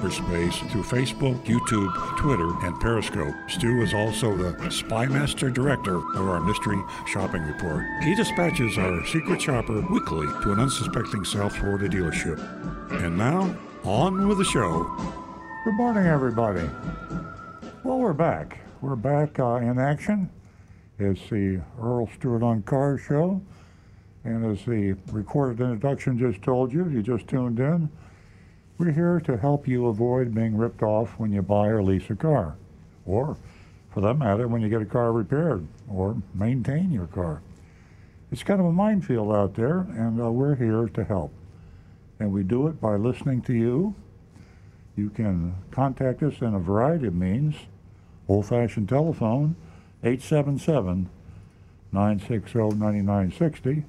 cyberspace through Facebook, YouTube, Twitter, and Periscope. Stu is also the Spymaster Director of our Mystery Shopping Report. He dispatches our secret shopper weekly to an unsuspecting South Florida dealership. And now, on with the show. Good morning, everybody. Well, we're back. We're back uh, in action. It's the Earl Stewart on Cars show. And as the recorded introduction just told you, you just tuned in, we're here to help you avoid being ripped off when you buy or lease a car, or for that matter, when you get a car repaired or maintain your car. It's kind of a minefield out there, and uh, we're here to help. And we do it by listening to you. You can contact us in a variety of means. Old fashioned telephone, 877 960 9960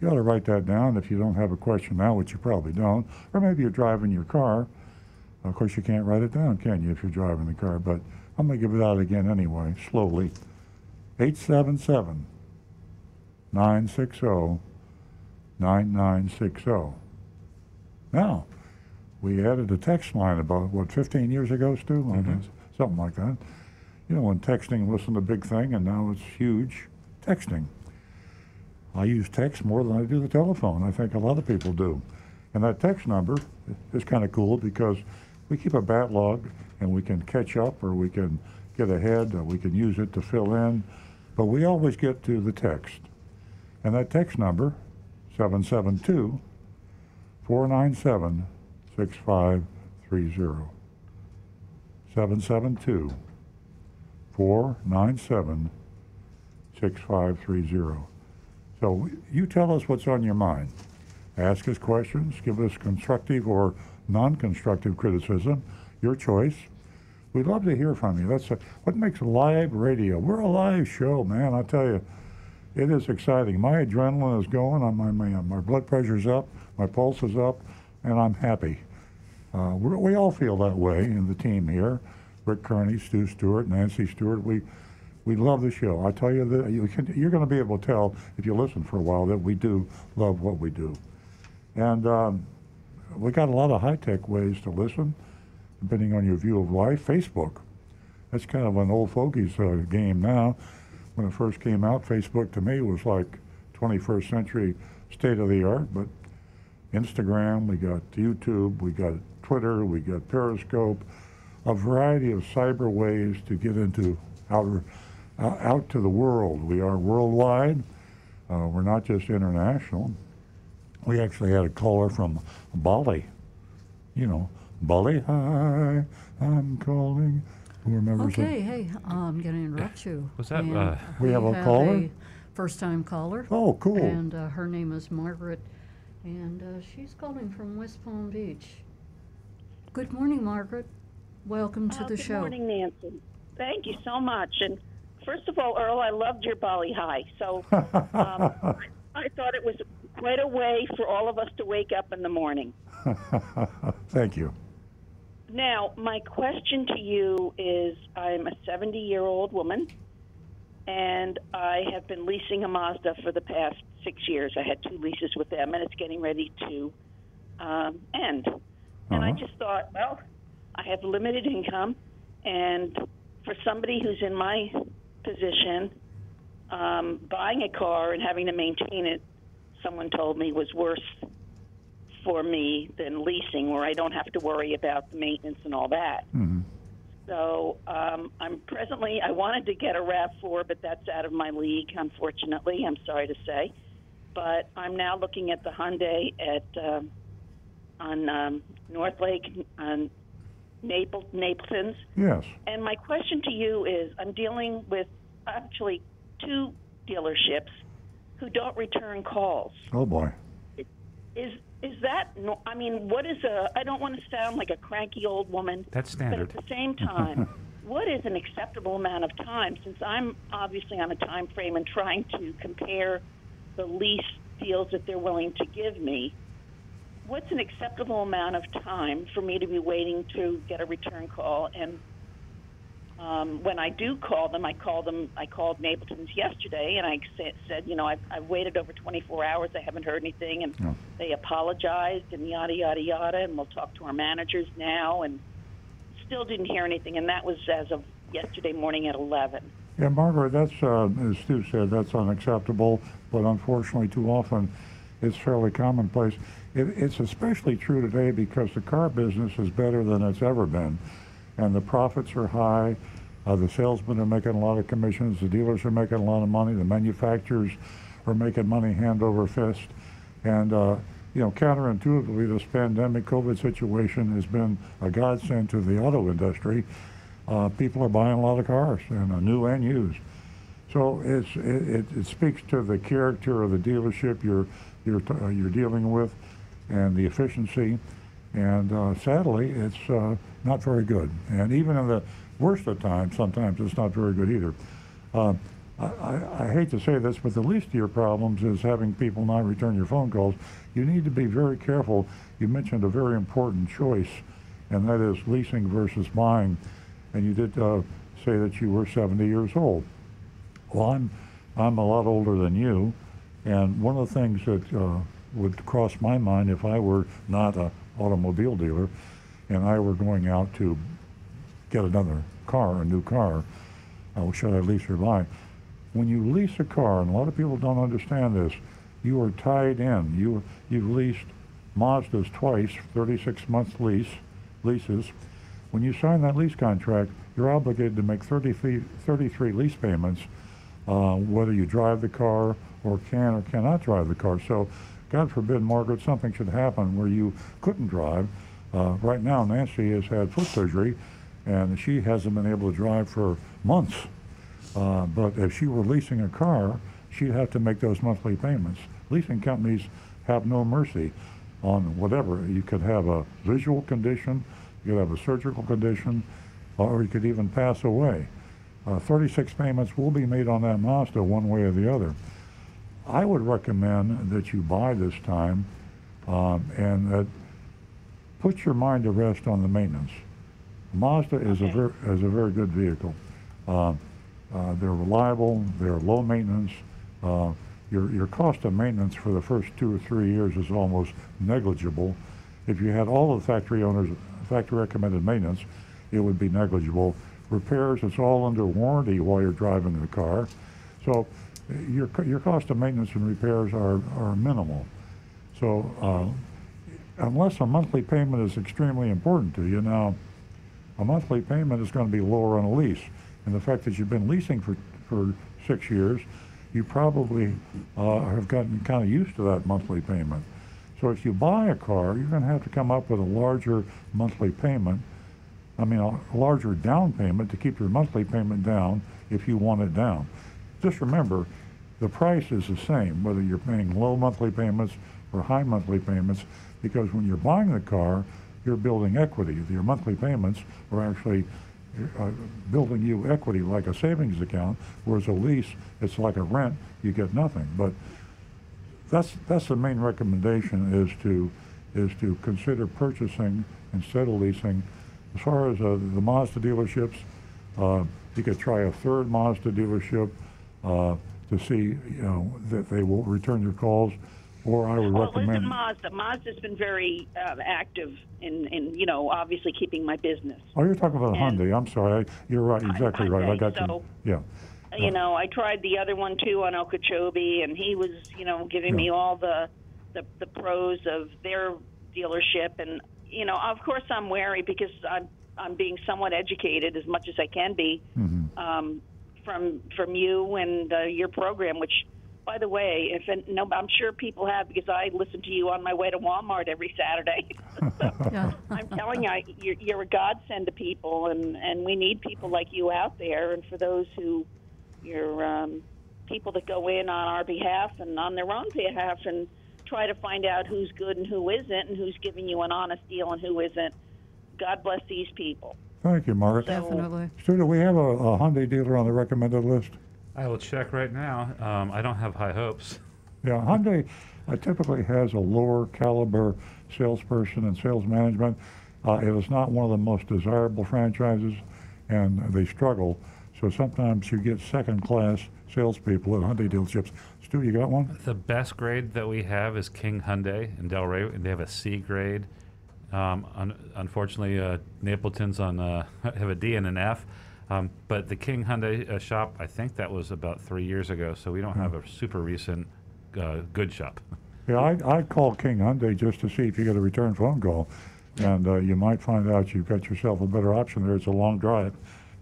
you ought to write that down if you don't have a question now, which you probably don't. Or maybe you're driving your car. Of course, you can't write it down, can you, if you're driving the car? But I'm going to give it out again anyway, slowly. 877 960 9960. Now, we added a text line about, what, 15 years ago, Stu? Mhm. Something like that. You know, when texting wasn't a big thing, and now it's huge. Texting. I use text more than I do the telephone. I think a lot of people do. And that text number is kind of cool because we keep a bat log and we can catch up or we can get ahead or we can use it to fill in. But we always get to the text. And that text number, 772 497 6530. 772 497 6530. So you tell us what's on your mind. Ask us questions, give us constructive or non-constructive criticism, your choice. We'd love to hear from you. That's a, what makes live radio. We're a live show, man. I tell you, it is exciting. My adrenaline is going. My, my, my blood pressure's up, my pulse is up, and I'm happy. Uh, we all feel that way in the team here. Rick Kearney, Stu Stewart, Nancy Stewart. We we love the show. I tell you that you can, you're going to be able to tell if you listen for a while that we do love what we do, and um, we got a lot of high tech ways to listen, depending on your view of life. Facebook, that's kind of an old fogies uh, game now. When it first came out, Facebook to me was like 21st century state of the art, but Instagram, we got YouTube, we got Twitter, we got Periscope, a variety of cyber ways to get into outer out to the world. We are worldwide. Uh, we're not just international. We actually had a caller from Bali. You know, Bali, hi, I'm calling. Who remembers Okay, it? hey, I'm going to interrupt you. Was that, uh, We have a caller? First-time caller. Oh, cool. And uh, her name is Margaret, and uh, she's calling from West Palm Beach. Good morning, Margaret. Welcome to Oh, the good show. Good morning, Nancy. Thank you so much. And first of all, Earl, I loved your Bali Ha'i. So um, I thought it was quite a way for all of us to wake up in the morning. Thank you. Now, my question to you is I'm a 70 year old woman, and I have been leasing a Mazda for the past six years. I had two leases with them, and it's getting ready to um, end. And I Uh-huh. just thought, well, I have limited income, and for somebody who's in my position, um, buying a car and having to maintain it, someone told me was worse for me than leasing, where I don't have to worry about the maintenance and all that. Mhm. So um, I'm presently, I wanted to get a RAV4, but that's out of my league, unfortunately. I'm sorry to say. But I'm now looking at the Hyundai at um, on um, North Lake on Naples, Napleton's. Yes. And my question to you is I'm dealing with actually two dealerships who don't return calls. Oh boy. Is is that? No, I mean, what is a? I don't want to sound like a cranky old woman. That's standard. But at the same time, what is an acceptable amount of time? Since I'm obviously on a time frame and trying to compare the lease deals that they're willing to give me, what's an acceptable amount of time for me to be waiting to get a return call? And um, when I do call them, I call them. I called Napleton's yesterday, and I sa- said, you know, I've, I've waited over 24 hours. I haven't heard anything, and No. they apologized and yada yada yada. And we'll talk to our managers now, and still didn't hear anything. And that was as of yesterday morning at 11. Yeah, Margaret, that's, uh, as Stu said, that's unacceptable, but unfortunately, too often, it's fairly commonplace. It, it's especially true today because the car business is better than it's ever been, and the profits are high. Uh, the salesmen are making a lot of commissions. The dealers are making a lot of money. The manufacturers are making money hand over fist. And, uh, you know, counterintuitively, this pandemic COVID situation has been a godsend to the auto industry. Uh, people are buying a lot of cars, and uh, new and used. So it, it, speaks to the character of the dealership you're, you're, uh, you're dealing with and the efficiency. And uh, sadly, it's uh, not very good. And even in the worst of times, sometimes it's not very good either. Uh, I, I, I hate to say this, but the least of your problems is having people not return your phone calls. You need to be very careful. You mentioned a very important choice, and that is leasing versus buying. And you did uh, say that you were 70 years old. Well, I'm, I'm a lot older than you, and one of the things that uh, would cross my mind if I were not an automobile dealer and I were going out to get another car, a new car, uh, should I lease or buy? When you lease a car, and a lot of people don't understand this, you are tied in. You, you've leased Mazdas twice, 36 month lease, leases. When you sign that lease contract, you're obligated to make 30 fee, 33 lease payments, uh, whether you drive the car or can or cannot drive the car. So, God forbid, Margaret, something should happen where you couldn't drive. Uh, right now, Nancy has had foot surgery, and she hasn't been able to drive for months. Uh, but if she were leasing a car, she'd have to make those monthly payments. Leasing companies have no mercy on whatever. You could have a visual condition, you could have a surgical condition, or you could even pass away. Uh, 36 payments will be made on that Mazda one way or the other. I would recommend that you buy this time um, and that put your mind to rest on the maintenance. Mazda is a Okay. very is a very good vehicle. Uh, uh, they're reliable. They're low maintenance. Uh, your your cost of maintenance for the first two or three years is almost negligible. If you had all of the factory owners factory recommended maintenance, it would be negligible. Repairs, it's all under warranty while you're driving the car. So your your cost of maintenance and repairs are are minimal. So uh, unless a monthly payment is extremely important to you now a monthly payment is going to be lower on a lease. And the fact that you've been leasing for, for six years, you probably uh, have gotten kind of used to that monthly payment. So if you buy a car, you're going to have to come up with a larger monthly payment. I mean, a larger down payment to keep your monthly payment down if you want it down. Just remember, the price is the same whether you're paying low monthly payments or high monthly payments because when you're buying the car, you're building equity. Your monthly payments are actually uh, building you equity like a savings account, whereas a lease, it's like a rent, you get nothing. But that's that's the main recommendation is to is to consider purchasing instead of leasing. As far as uh, the Mazda dealerships, uh, you could try a third Mazda dealership uh, to see you know that they will return your calls. Or I would Oh, recommend. Mazda. Mazda's been very uh, active in, in, you know, obviously keeping my business. Oh, you're talking about And- Hyundai. I'm sorry. I, you're right. Exactly right. I got so- you. Yeah. You know, I tried the other one too on Okeechobee, and he was, you know, giving me all the, the the pros of their dealership, and you know, of course, I'm wary because I'm I'm being somewhat educated as much as I can be Mm-hmm. um, from from you and uh, your program, which. By the way, if and no, I'm sure people have because I listen to you on my way to Walmart every Saturday. so, Yeah. I'm telling you, I- you're, you're a godsend to people, and, and we need people like you out there. And for those who, you're um, people that go in on our behalf and on their own behalf and try to find out who's good and who isn't, and who's giving you an honest deal and who isn't. God bless these people. Thank you, Margaret. Definitely. Stu, do we have a, a Hyundai dealer on the recommended list? I will check right now. Um, I don't have high hopes. Yeah, Hyundai uh, typically has a lower caliber salesperson and sales management. Uh, it is not one of the most desirable franchises, and they struggle. So sometimes you get second-class salespeople at Hyundai dealerships. Stu, you got one? The best grade that we have is King Hyundai in Delray, and they have a C grade. Um, un- unfortunately, uh, Napleton's on uh, have a D and an F. Um, but the King Hyundai uh, shop, I think that was about three years ago, so we don't have a super recent uh, good shop. Yeah, I, I'd call King Hyundai just to see if you get a return phone call, and uh, you might find out you've got yourself a better option there. It's a long drive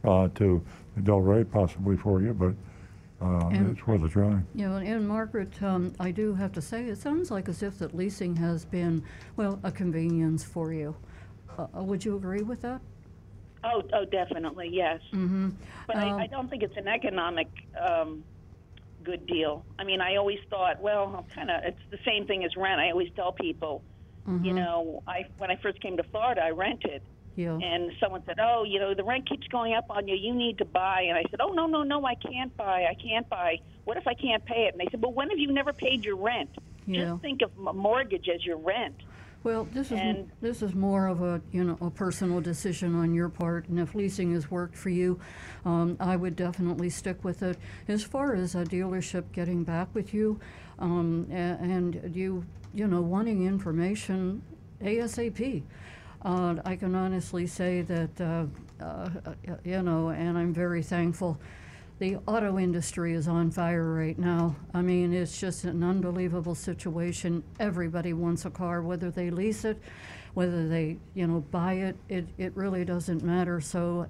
uh, to Delray possibly for you, but uh, And- it's worth a try. You know, and Margaret, um, I do have to say, it sounds like as if that leasing has been, well, a convenience for you. Uh, uh, would you agree with that? Oh, oh, definitely, yes. Mm-hmm. But Um, I, I don't think it's an economic um, good deal. I mean, I always thought, well, kind of, it's the same thing as rent. I always tell people, Mm-hmm. you know, I when I first came to Florida, I rented, Yeah. and someone said, oh, you know, the rent keeps going up on you. You need to buy. And I said, oh, no, no, no, I can't buy. I can't buy. What if I can't pay it? And they said, well, when have you never paid your rent? Yeah. Just think of a mortgage as your rent. Well, this is And- this is more of a you know a personal decision on your part, and if leasing has worked for you, um, I would definitely stick with it. As far as a dealership getting back with you, um, and you you know wanting information ASAP, uh, I can honestly say that uh, uh, you know, and I'm very thankful. The auto industry is on fire right now. I mean, it's just an unbelievable situation. Everybody wants a car, whether they lease it, whether they, you know, buy it. It, it really doesn't matter. So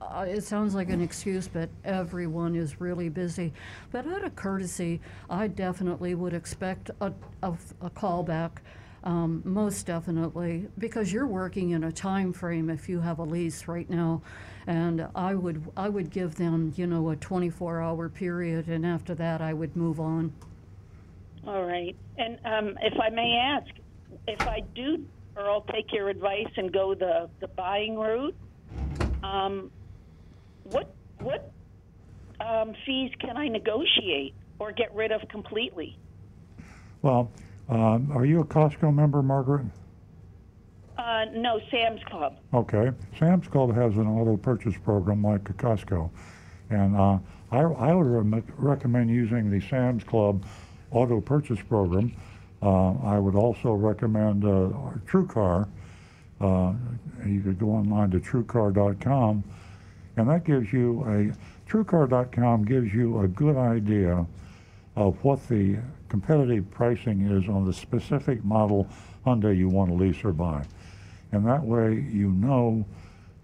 uh, it sounds like an excuse, but everyone is really busy. But out of courtesy, I definitely would expect a, a, a call back. Um, most definitely, because you're working in a time frame if you have a lease right now, and I would I would give them you know a 24-hour period, and after that I would move on. All right. And um, if I may ask, if I do, or I'll take your advice and go the, the buying route, um, what what um, fees can I negotiate or get rid of completely? Well, um, are you a Costco member, Margaret? Uh, no, Sam's Club. Okay. Sam's Club has an auto purchase program like a Costco. And uh, I, I would rem- recommend using the Sam's Club auto purchase program. Uh, I would also recommend uh, TrueCar. Uh, you could go online to truecar.com, and that gives you a TrueCar.com gives you a good idea of what the competitive pricing is on the specific model Hyundai you want to lease or buy. And that way you know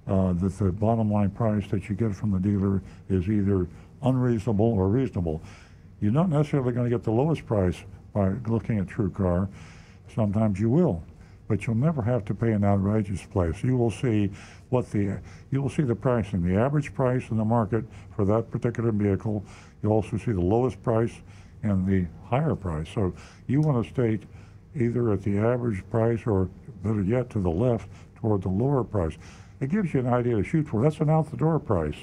uh, that the bottom line price that you get from the dealer is either unreasonable or reasonable. You're not necessarily going to get the lowest price by looking at True Car. Sometimes you will, but you'll never have to pay an outrageous price. You will see what the you will see the pricing, the average price in the market for that particular vehicle. You'll also see the lowest price and the higher price. So you want to state either at the average price or better yet to the left toward the lower price. It gives you an idea to shoot for. That's an out the door price.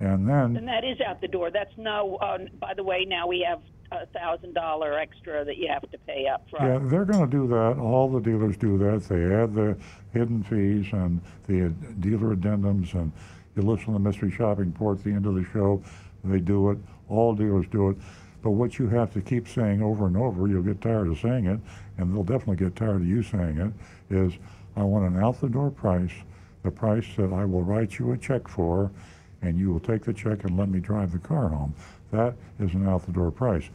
And then And that is out the door. That's no, uh, by the way, now we have a $1,000 extra that you have to pay up front. Yeah, they're going to do that. All the dealers do that. They add the hidden fees and the dealer addendums, and you listen to the mystery shopping report at the end of the show. They do it. All dealers do it. But what you have to keep saying over and over, you'll get tired of saying it, and they'll definitely get tired of you saying it, is I want an out the door price, the price that I will write you a check for, and you will take the check and let me drive the car home. That is an out the door price.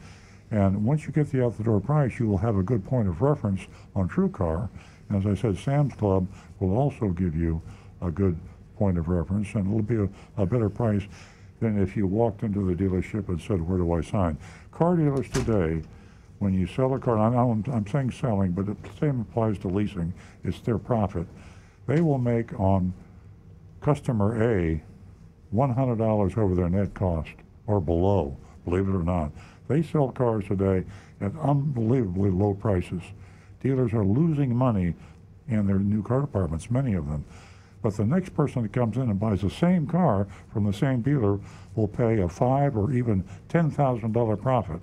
And once you get the out the door price, you will have a good point of reference on TrueCar. And as I said, Sam's Club will also give you a good point of reference, and it'll be a, a better price than if you walked into the dealership and said, "Where do I sign?" Car dealers today, when you sell a car, I'm, I'm, saying selling, but the same applies to leasing. It's their profit. They will make on customer A $100 over their net cost or below, believe it or not. They sell cars today at unbelievably low prices. Dealers are losing money in their new car departments, many of them. But the next person that comes in and buys the same car from the same dealer will pay a five or even ten thousand dollar profit.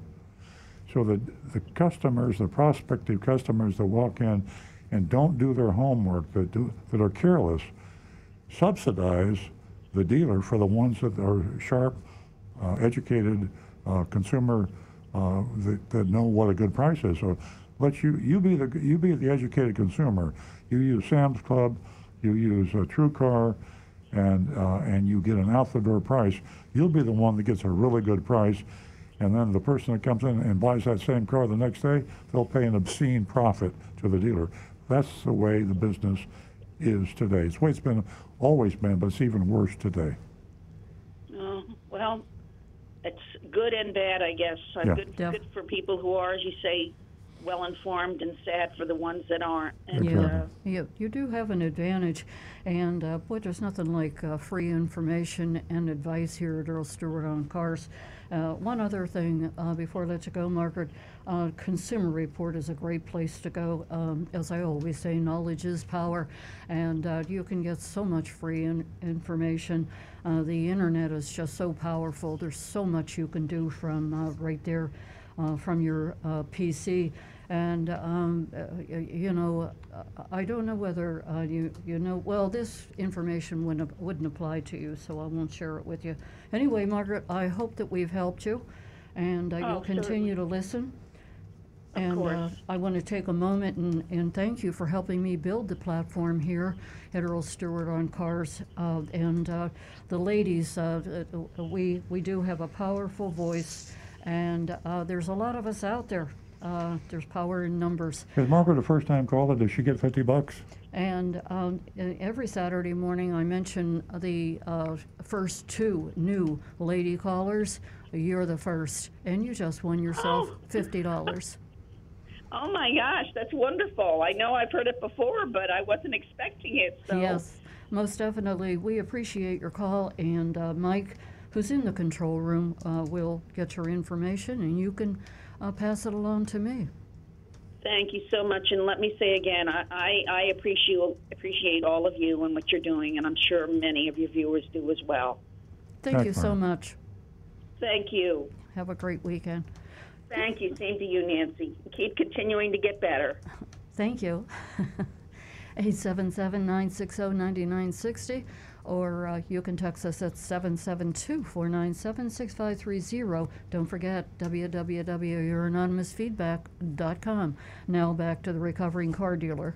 So the the customers, the prospective customers that walk in and don't do their homework, that do that are careless, subsidize the dealer for the ones that are sharp, uh, educated uh, consumer uh, that, that know what a good price is. So let you you be the you be the educated consumer. You use Sam's Club, you use a TrueCar, and uh, and you get an out the door price. You'll be the one that gets a really good price. And then the person that comes in and buys that same car the next day, they'll pay an obscene profit to the dealer. That's the way the business is today. It's the way it's been always been, but it's even worse today. Oh, well, it's good and bad, I guess. Uh, Yeah. Good, Yeah. good for people who are, as you say, well informed, and sad for the ones that aren't. And Exactly. uh, You, you do have an advantage, and uh, boy, there's nothing like uh, free information and advice here at Earl Stewart on cars. Uh, one other thing uh, before I let you go, Margaret, uh, Consumer Report is a great place to go. Um, as I always say, knowledge is power, and uh, you can get so much free in, information. Uh, the internet is just so powerful. There's so much you can do from uh, right there uh, from your uh, PC. And, um, uh, you know, I don't know whether uh, you, you know, well, this information wouldn't, wouldn't apply to you, so I won't share it with you. Anyway, Margaret, I hope that we've helped you, and you'll Oh, continue to listen. Of And uh. I want to take a moment and, and thank you for helping me build the platform here at Earl Stewart on Cars. Uh, and uh, the ladies, uh, uh, we, we do have a powerful voice, and uh, there's a lot of us out there. Uh, there's power in numbers. Is Margaret a first time caller? Does she get 50 bucks? And um, every Saturday morning, I mention the uh, first two new lady callers. You're the first, and you just won yourself Oh. $50. oh my gosh, that's wonderful. I know I've heard it before, but I wasn't expecting it. So Yes, most definitely. We appreciate your call, and uh, Mike, who's in the control room, uh, will get your information, and you can uh, pass it along to me. Thank you so much, and let me say again, I, I, I appreciate appreciate all of you and what you're doing, and I'm sure many of your viewers do as well. Thank you Thanks, so much. Thank you. Have a great weekend. Thank you. Same to you, Nancy. Keep continuing to get better. Thank you. 877 960 9960, or uh, you can text us at 772 497 6530. Don't forget www.youranonymousfeedback.com. Now back to the recovering car dealer.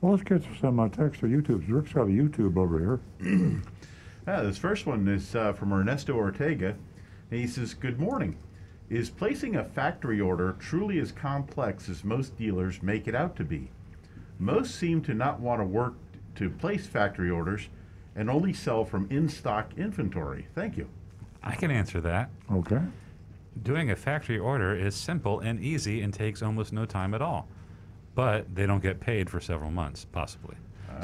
Well, let's get some uh, text or YouTube. Rick's got a YouTube over here. Ah, this first one is uh, from Ernesto Ortega. And he says, Good morning. Is placing a factory order truly as complex as most dealers make it out to be? Most seem to not want to work to place factory orders and only sell from in stock inventory. Thank you. I can answer that. Okay. Doing a factory order is simple and easy and takes almost no time at all. But they don't get paid for several months, possibly.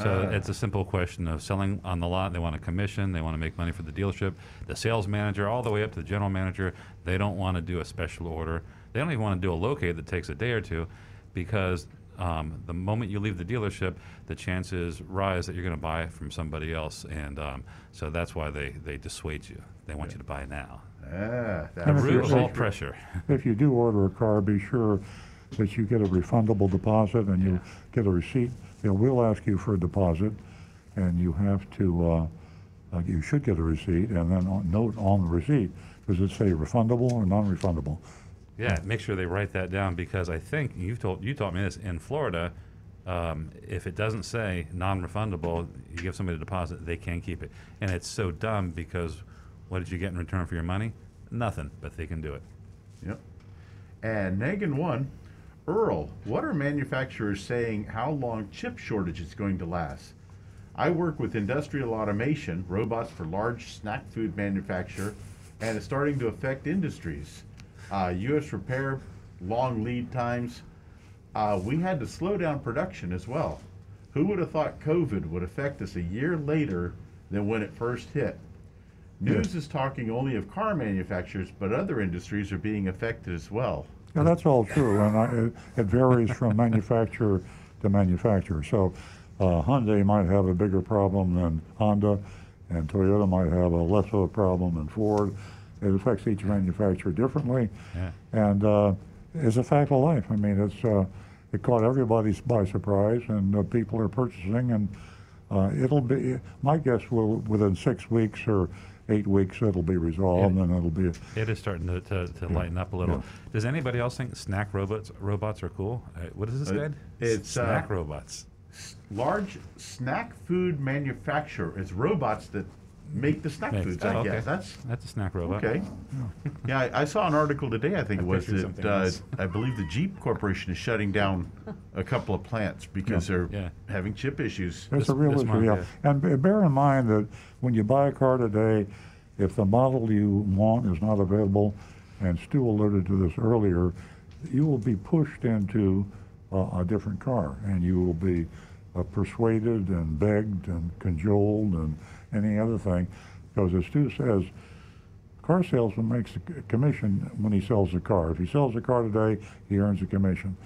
So Ah. it's a simple question of selling on the lot. They want a commission. They want to make money for the dealership. The sales manager, all the way up to the general manager, they don't want to do a special order. They don't even want to do a locate that takes a day or two because um, the moment you leave the dealership, the chances rise that you're going to buy from somebody else. And um, so that's why they, they dissuade you. They want you to buy now. Ah, The And that's if you're- all pressure. If you do order a car, be sure that you get a refundable deposit and you get a receipt. They will ask you for a deposit, and you have to, uh, uh, you should get a receipt, and then on, note on the receipt, does it say refundable or non-refundable? Yeah, make sure they write that down because I think you've told you taught me this in Florida. Um, if it doesn't say non-refundable, you give somebody a deposit, they can keep it, and it's so dumb because what did you get in return for your money? Nothing, but they can do it. Yep. And Negan one, Earl, what are manufacturers saying how long chip shortage is going to last? I work with industrial automation, robots for large snack food manufacture, and it's starting to affect industries. Uh, U.S. repair, long lead times. Uh, we had to slow down production as well. Who would have thought COVID would affect us a year later than when it first hit? News is talking only of car manufacturers, but other industries are being affected as well. Yeah, that's all true, and I, it, it varies from manufacturer to manufacturer. So uh, Hyundai might have a bigger problem than Honda, and Toyota might have a less of a problem than Ford. It affects each manufacturer differently, Yeah. and uh, it's a fact of life. I mean, it's uh, it caught everybody by surprise, and uh, people are purchasing, and uh, it'll be. My guess will within six weeks or eight weeks it'll be resolved, Yeah. and it'll be. It is starting to, to, to lighten up a little. Yeah. Does anybody else think snack robots robots are cool? Uh, what is this, Uh, Ed? it's, snack uh, robots. Large snack food manufacturer. It's robots that make the snack Makes- foods. oh, I okay. guess that's That's a snack robot. okay. Yeah, I, I saw an article today. I think I it was pictured that something uh, else. I believe the Jeep Corporation is shutting down a couple of plants because they're Yeah. having chip issues. It's This- a real this issue, month, yeah. yeah. And b- bear in mind that when you buy a car today, if the model you want is not available, and Stu alluded to this earlier, you will be pushed into a, a different car, and you will be uh, persuaded and begged and cajoled and any other thing, because as Stu says, car salesman makes a commission when he sells a car. If he sells a car today, he earns a commission.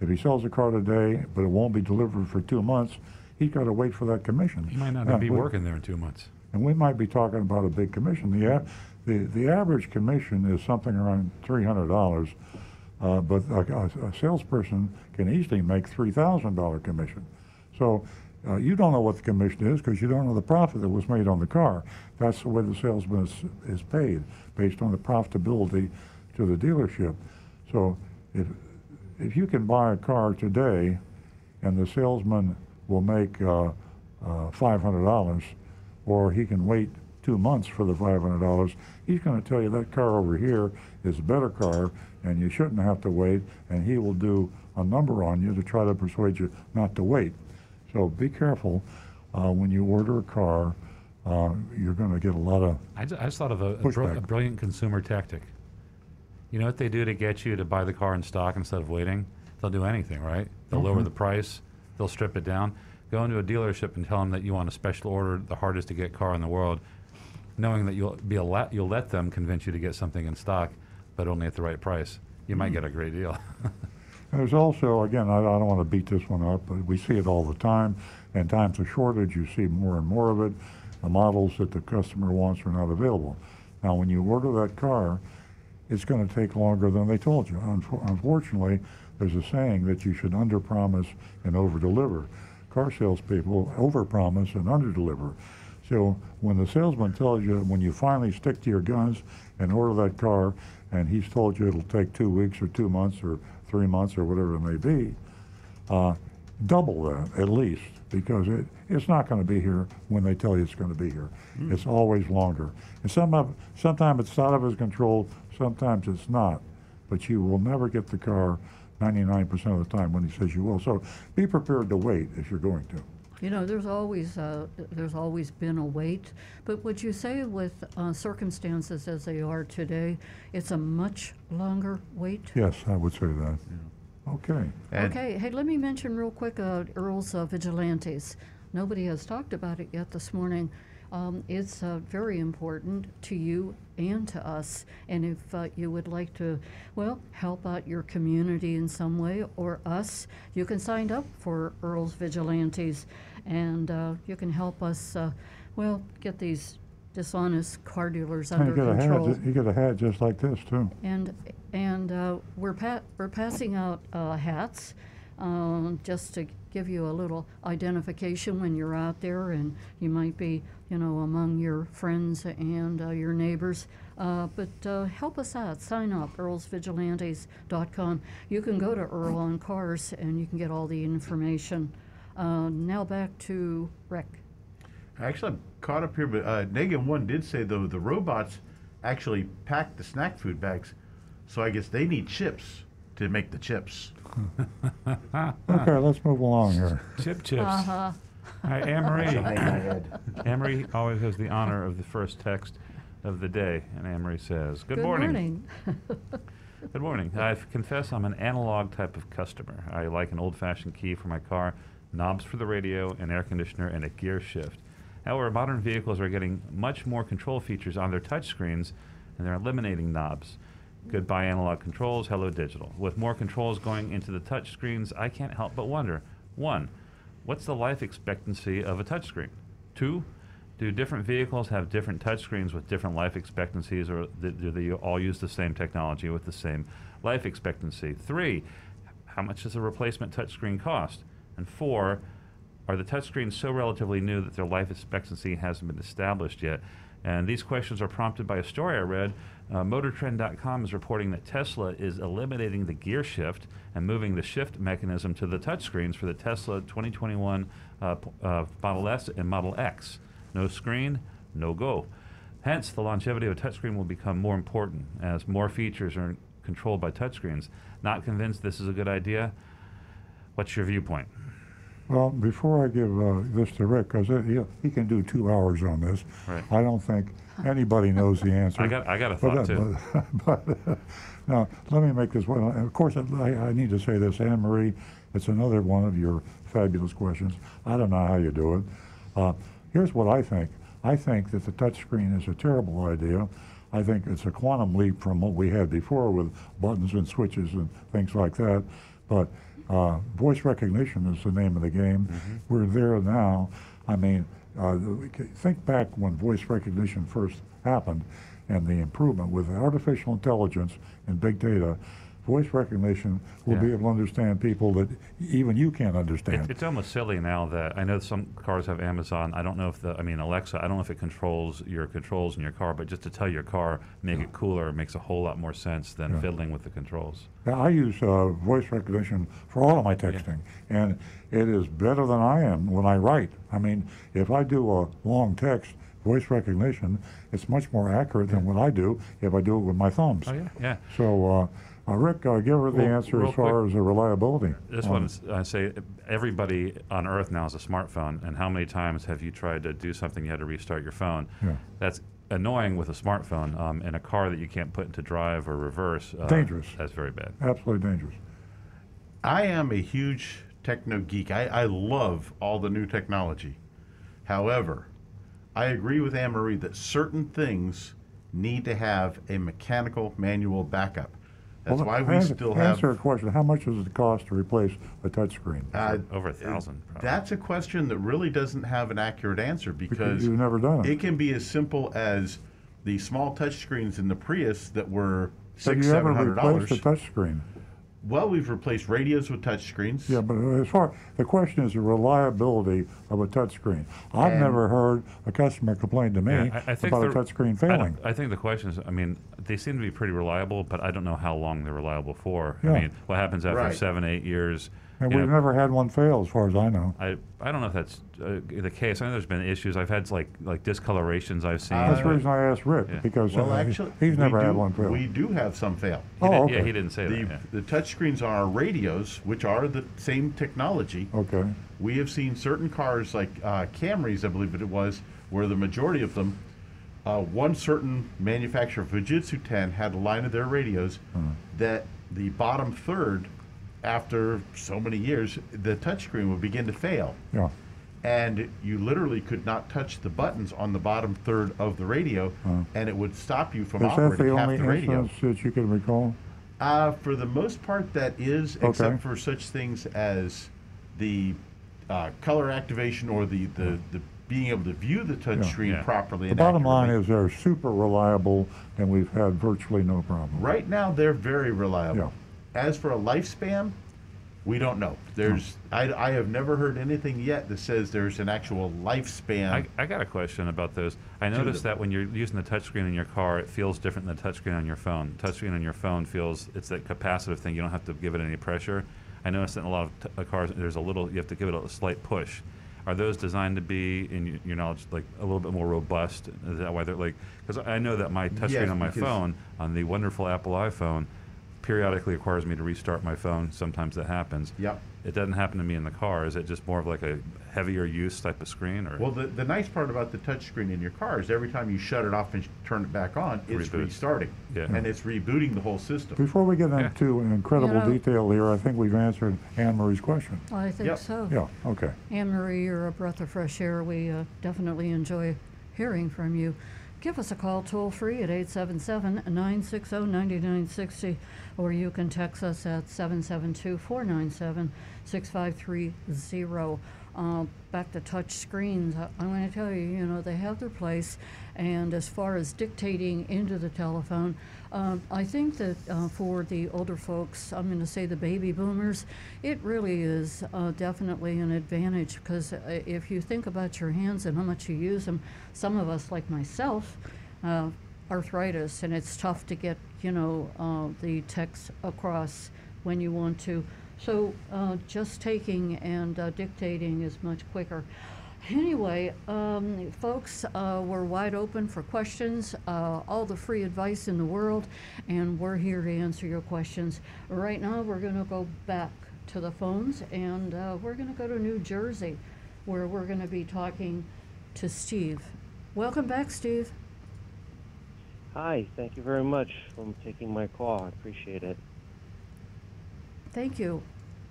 If he sells a car today, but it won't be delivered for two months, he's got to wait for that commission. He might not Yeah, be we- working there in two months. And we might be talking about a big commission. The, the, the average commission is something around $300, uh, but a, a- a salesperson can easily make $3,000 commission. So uh, you don't know what the commission is because you don't know the profit that was made on the car. That's the way the salesman is, is paid, based on the profitability to the dealership. So if, if you can buy a car today and the salesman will make uh, uh, $500, or he can wait two months for the $500, he's going to tell you that car over here is a better car and you shouldn't have to wait, and he will do a number on you to try to persuade you not to wait. So be careful uh, when you order a car. Uh, you're going to get a lot of I just, I just thought of a, a, br- a brilliant consumer tactic. You know what they do to get you to buy the car in stock instead of waiting? They'll do anything, right? They'll lower Mhm. the price. They'll strip it down. Go into a dealership and tell them that you want a special order, the hardest to get car in the world, knowing that you'll be a la- you'll let them convince you to get something in stock, but only at the right price. You might get a great deal. There's also, again, I, I don't want to beat this one up, but we see it all the time. In times of shortage, you see more and more of it. The models that the customer wants are not available. Now, when you order that car, it's going to take longer than they told you. Unfortunately, there's a saying that you should underpromise and overdeliver. Car salespeople overpromise and underdeliver. So when the salesman tells you, when you finally stick to your guns and order that car, and he's told you it'll take two weeks or two months or three months or whatever it may be, uh, double that at least because it, it's not going to be here when they tell you it's going to be here. It's always longer. And some of, sometimes it's out of his control, sometimes it's not. But you will never get the car 99% of the time when he says you will. So be prepared to wait if you're going to. You know, there's always uh, there's always been a wait, but would you say with uh, circumstances as they are today, it's a much longer wait? Yes, I would say that. Okay. And Okay, hey, let me mention real quick uh, Earl's uh, Vigilantes. Nobody has talked about it yet this morning. Um, it's uh, very important to you and to us. And if uh, you would like to, well, help out your community in some way or us, you can sign up for Earl's Vigilantes and uh, you can help us, uh, well, get these dishonest car dealers And under you get a hat, you get a hat just like this too. And and uh, we're pa- we're passing out uh, hats um, just to give you a little identification when you're out there, and you might be you know among your friends and uh, your neighbors. Uh, but uh, help us out. Sign up, earlsvigilantes.com. You can go to Earl on Cars and you can get all the information. Uh, now back to Rick. actually, I'm caught up here, but uh, Negan One did say though the robots actually pack the snack food bags, so I guess they need chips to make the chips. Okay, let's move along here. Chip chips. Uh-huh. Hi, Anne Marie. Shake my head. Anne Marie always has the honor of the first text of the day, and Anne Marie says, "Good, morning. Good morning. I confess I'm an analog type of customer. I like an old-fashioned key for my car, knobs for the radio, an air conditioner, and a gear shift. However, modern vehicles are getting much more control features on their touchscreens, and they're eliminating knobs. Goodbye analog controls, hello digital. With more controls going into the touchscreens, I can't help but wonder one, what's the life expectancy of a touchscreen? Two, do different vehicles have different touchscreens with different life expectancies, or th- do they all use the same technology with the same life expectancy? Three, how much does a replacement touchscreen cost? And four, are the touchscreens so relatively new that their life expectancy hasn't been established yet? And these questions are prompted by a story I read. Uh, MotorTrend.com is reporting that Tesla is eliminating the gear shift and moving the shift mechanism to the touchscreens for the Tesla 2021 uh, uh, Model S and Model X. No screen, no go. Hence, the longevity of a touchscreen will become more important as more features are controlled by touchscreens. Not convinced this is a good idea? What's your viewpoint? Well, before I give uh, this to Rick, because he, he can do two hours on this, Right. I don't think anybody knows the answer. I got, I got a But, thought uh, too. But, but, uh, now, let me make this one. Of course, I, I need to say this, Anne Marie. It's another one of your fabulous questions. I don't know how you do it. Uh, here's what I think. I think that the touchscreen is a terrible idea. I think it's a quantum leap from what we had before with buttons and switches and things like that. But uh, voice recognition is the name of the game. We're there now. I mean, uh, think back when voice recognition first happened and the improvement with artificial intelligence and big data. Voice recognition will be able to understand people that even you can't It, understand. it's almost silly now that I know some cars have Amazon. I don't know if the, I mean Alexa. I don't know if it controls your controls in your car, but just to tell your car make it cooler makes a whole lot more sense than Yeah. fiddling with the controls. I use uh, voice recognition for all of my texting, and it is better than I am when I write. I mean, if I do a long text, voice recognition, it's much more accurate than what I do if I do it with my thumbs. Oh yeah, yeah. So, uh, uh, Rick, uh, give her the Well, answer real as far quick, as the reliability. This on one, it. is- I say everybody on Earth now has a smartphone, and how many times have you tried to do something you had to restart your phone? Yeah. That's annoying with a smartphone. Um, in a car that you can't put into drive or reverse, uh, Dangerous. That's very bad. absolutely dangerous. I am a huge techno geek. I, I love all the new technology. However, I agree with Anne Marie that certain things need to have a mechanical manual backup. That's Well, why we answer, still have. Answer a question. How much does it cost to replace a touchscreen? uh, Over a thousand. probably. that's a question that really doesn't have an accurate answer because You've never done it. it can be as simple as the small touchscreens in the Prius that were so six, you seven ever hundred replaced dollars. a touchscreen? Well, we've replaced radios with touchscreens. Yeah, but as far the question is the reliability of a touchscreen. I've And- never heard a customer complain to me Yeah, I, I think about a they're- touchscreen I failing. don't- I, think the question is, I mean, they seem to be pretty reliable, but I don't know how long they're reliable for. Yeah. I mean, what happens after Right. seven, eight years? and we've know, never had one fail, as far as I know. I, I don't know if that's uh, the case. I know there's been issues. I've had like like discolorations I've seen. That's the reason I asked Rick yeah. because Well, uh, actually, he's we never had do- one fail. We do have some fail. He oh, did- okay. Yeah, he didn't say The, that. Yeah. the touchscreens on our radios, which are the same technology, Okay. we have seen certain cars like uh, Camrys, I believe it was, where the majority of them, uh, one certain manufacturer, Fujitsu Ten, had a line of their radios Hmm. that the bottom third, after so many years, the touchscreen would begin to fail. Yeah. And you literally could not touch the buttons on the bottom third of the radio, and it would stop you from Is operating the half only the radio. instance that you can recall? Uh, for the most part, that is, Okay. except for such things as the uh, color activation or the, the, the being able to view the touchscreen Yeah. properly. The and bottom line is they're super reliable, and we've had virtually no problem. right now they're very reliable. Yeah. As for a lifespan, we don't know. There's I, I have never heard anything yet that says there's an actual lifespan. I, I got a question about those. I noticed that when you're using the touchscreen in your car, it feels different than the touchscreen on your phone. Touchscreen on your phone feels it's that capacitive thing. You don't have to give it any pressure. I noticed that in a lot of t- uh, cars, there's a little. You have to give it a slight push. Are those designed to be, in your knowledge, like a little bit more robust? Is that why they're like? Because I know that my touchscreen Yes, on my because- phone, on the wonderful Apple iPhone, periodically requires me to restart my phone. Sometimes that happens. Yep. It doesn't happen to me in the car. Is it just more of like a heavier use type of screen, or Well, the, the nice part about the touchscreen in your car is every time you shut it off and sh- turn it back on, it's Reboots. restarting. Yeah. And it's rebooting the whole system. Before we get Yeah. into incredible You know- detail here, I think we've answered Anne Marie's question. I think Yep. so. Yeah, okay. Anne Marie, you're a breath of fresh air. We uh, definitely enjoy hearing from you. Give us a call toll free at 877 960 9960, or you can text us at 772 497 6530. Uh, Back to touch screens, I- I'm going to tell you, you know, they have their place. And as far as dictating into the telephone, um, I think that uh, for the older folks, I'm going to say the baby boomers, it really is uh, definitely an advantage because uh, if you think about your hands and how much you use them, some of us, like myself, uh, arthritis, and it's tough to get, you know, uh, the text across when you want to. So uh, just taking and dictating is much quicker. Anyway, um, folks, uh, we're wide open for questions, uh, all the free advice in the world, and we're here to answer your questions. Right now, we're going to go back to the phones, and uh, we're going to go to New Jersey, where we're going to be talking to Steve. Welcome back, Steve. Hi, thank you very much for taking my call. I appreciate it. Thank you.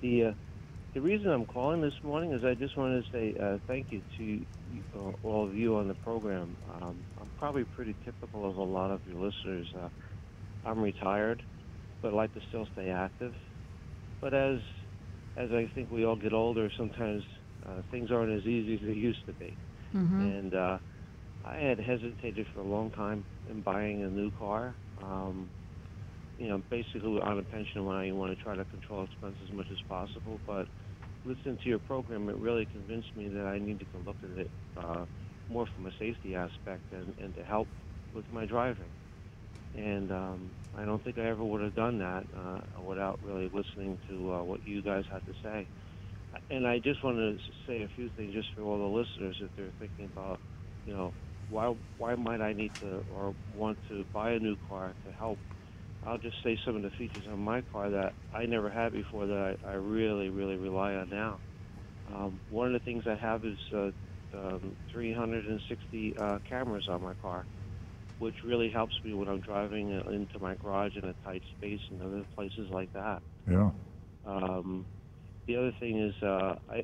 The uh, the reason I'm calling this morning is I just wanted to say uh, thank you to uh, all of you on the program. Um, I'm probably pretty typical of a lot of your listeners. Uh, I'm retired, but like to still stay active. But as as I think we all get older, sometimes uh, things aren't as easy as they used to be. hmm and uh, I had hesitated for a long time in buying a new car. Um, you know, basically on a pension when I want to try to control expenses as much as possible. But listening to your program, it really convinced me that I needed to look at it uh, more from a safety aspect and, and to help with my driving. And um, I don't think I ever would have done that uh, without really listening to uh, what you guys had to say. And I just want to say a few things just for all the listeners if they're thinking about, you know, why why might I need to or want to buy a new car to help? I'll just say some of the features on my car that I never had before that I, I really really rely on now. Um, one of the things I have is uh, um, 360 uh, cameras on my car, which really helps me when I'm driving uh, into my garage in a tight space and other places like that. Yeah. Um, the other thing is, uh, I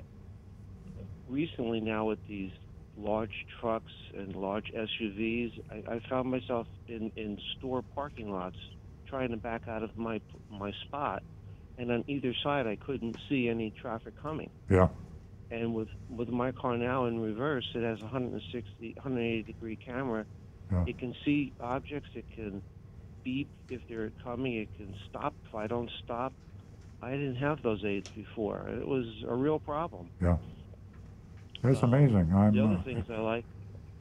recently now with these large trucks and large SUVs, I, I found myself in, in store parking lots trying to back out of my my spot, and on either side I couldn't see any traffic coming. Yeah. And with with my car now in reverse, it has a 160, 180 degree camera. Yeah. It can see objects. It can beep if they're coming. It can stop if I don't stop. I didn't have those aids before. It was a real problem. Yeah. That's Um, amazing. I'm. The uh, other things I like,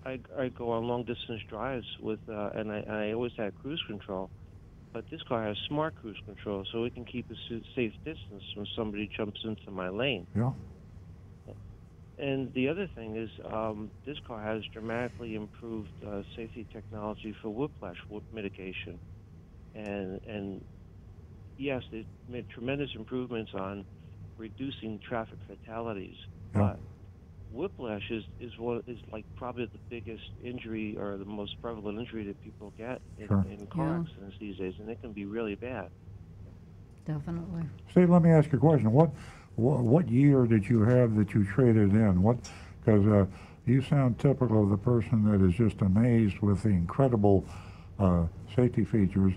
I, I go on long distance drives with, uh, and I, I always had cruise control, but this car has smart cruise control, so it can keep a safe distance when somebody jumps into my lane. yeah. And the other thing is, um, this car has dramatically improved uh, safety technology for whiplash whip mitigation, and and yes, it made tremendous improvements on reducing traffic fatalities. Yeah. But whiplash is is one is like probably the biggest injury or the most prevalent injury that people get in, Sure. in car Yeah. accidents these days, and it can be really bad. Definitely. Steve, let me ask you a question. What, what, what year did you have that you traded in? What, because uh, you sound typical of the person that is just amazed with the incredible uh, safety features.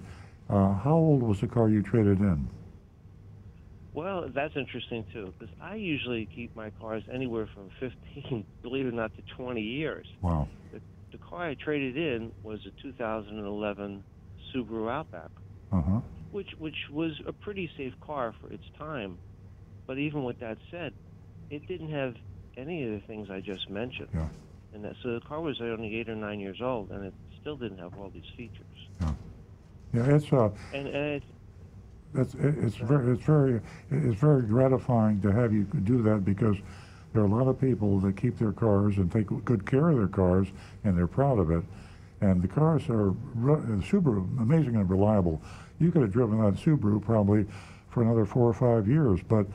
Uh, how old was the car you traded in? Well, that's interesting too, because I usually keep my cars anywhere from 15, believe it or not, to 20 years. Wow. The, the car I traded in was a 2011 Subaru Outback, Uh huh. which which was a pretty safe car for its time. But even with that said, it didn't have any of the things I just mentioned. Yeah. And that, so the car was only eight or nine years old, and it still didn't have all these features. Yeah, it's uh, And, and it, it's it's very it's very it's very gratifying to have you do that because there are a lot of people that keep their cars and take good care of their cars and they're proud of it, and the cars are re- amazing and reliable. You could have driven that Subaru probably for another four or five years, but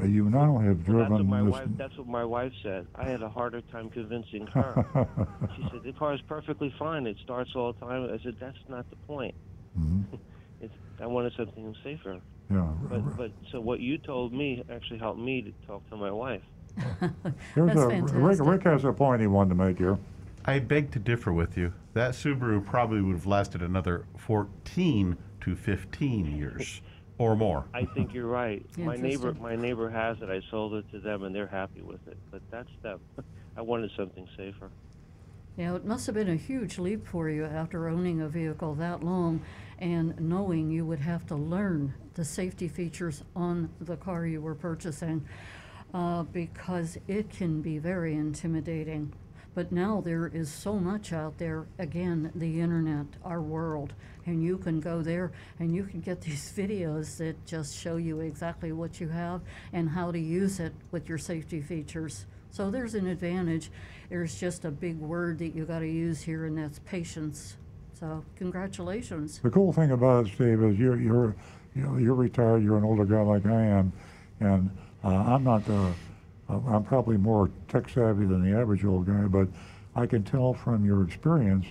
uh, you now have Well, that's what driven my wife. That's what my wife said. I had a harder time convincing her. she said the car is perfectly fine. It starts all the time. I said that's not the point. Mhm. It's I wanted something safer. Yeah. But but so what you told me actually helped me to talk to my wife. Here's That's a, Rick, fantastic. Rick has a point he wanted to make here. I beg to differ with you. That Subaru probably would have lasted another 14 to 15 years or more. I think you're right. my neighbor my neighbor has it. I sold it to them and they're happy with it. But that's them. I wanted something safer. Yeah, it must have been a huge leap for you after owning a vehicle that long and knowing you would have to learn the safety features on the car you were purchasing uh, because it can be very intimidating. But now there is so much out there, again, the internet, our world, and you can go there and you can get these videos that just show you exactly what you have and how to use it with your safety features. So there's an advantage. There's just a big word that you got to use here, and that's patience. So congratulations. The cool thing about it, Steve, is you're you're you're retired. You're an older guy like I am, and uh, I'm not. Uh, I'm probably more tech savvy than the average old guy, but I can tell from your experience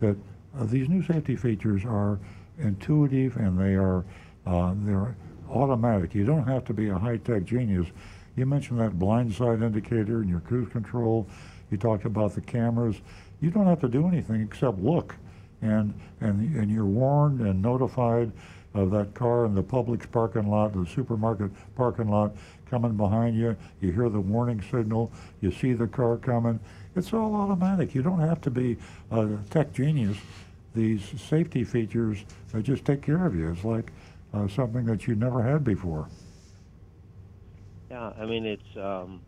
that uh, these new safety features are intuitive and they are uh, they're automatic. You don't have to be a high tech genius. You mentioned that blind side indicator and your cruise control. You talked about the cameras. You don't have to do anything except look and and and you're warned and notified of that car in the Publix parking lot, the supermarket parking lot, coming behind you. You hear the warning signal. You see the car coming. It's all automatic. You don't have to be a tech genius. These safety features just take care of you. It's like uh, something that you never had before. Yeah, I mean it's um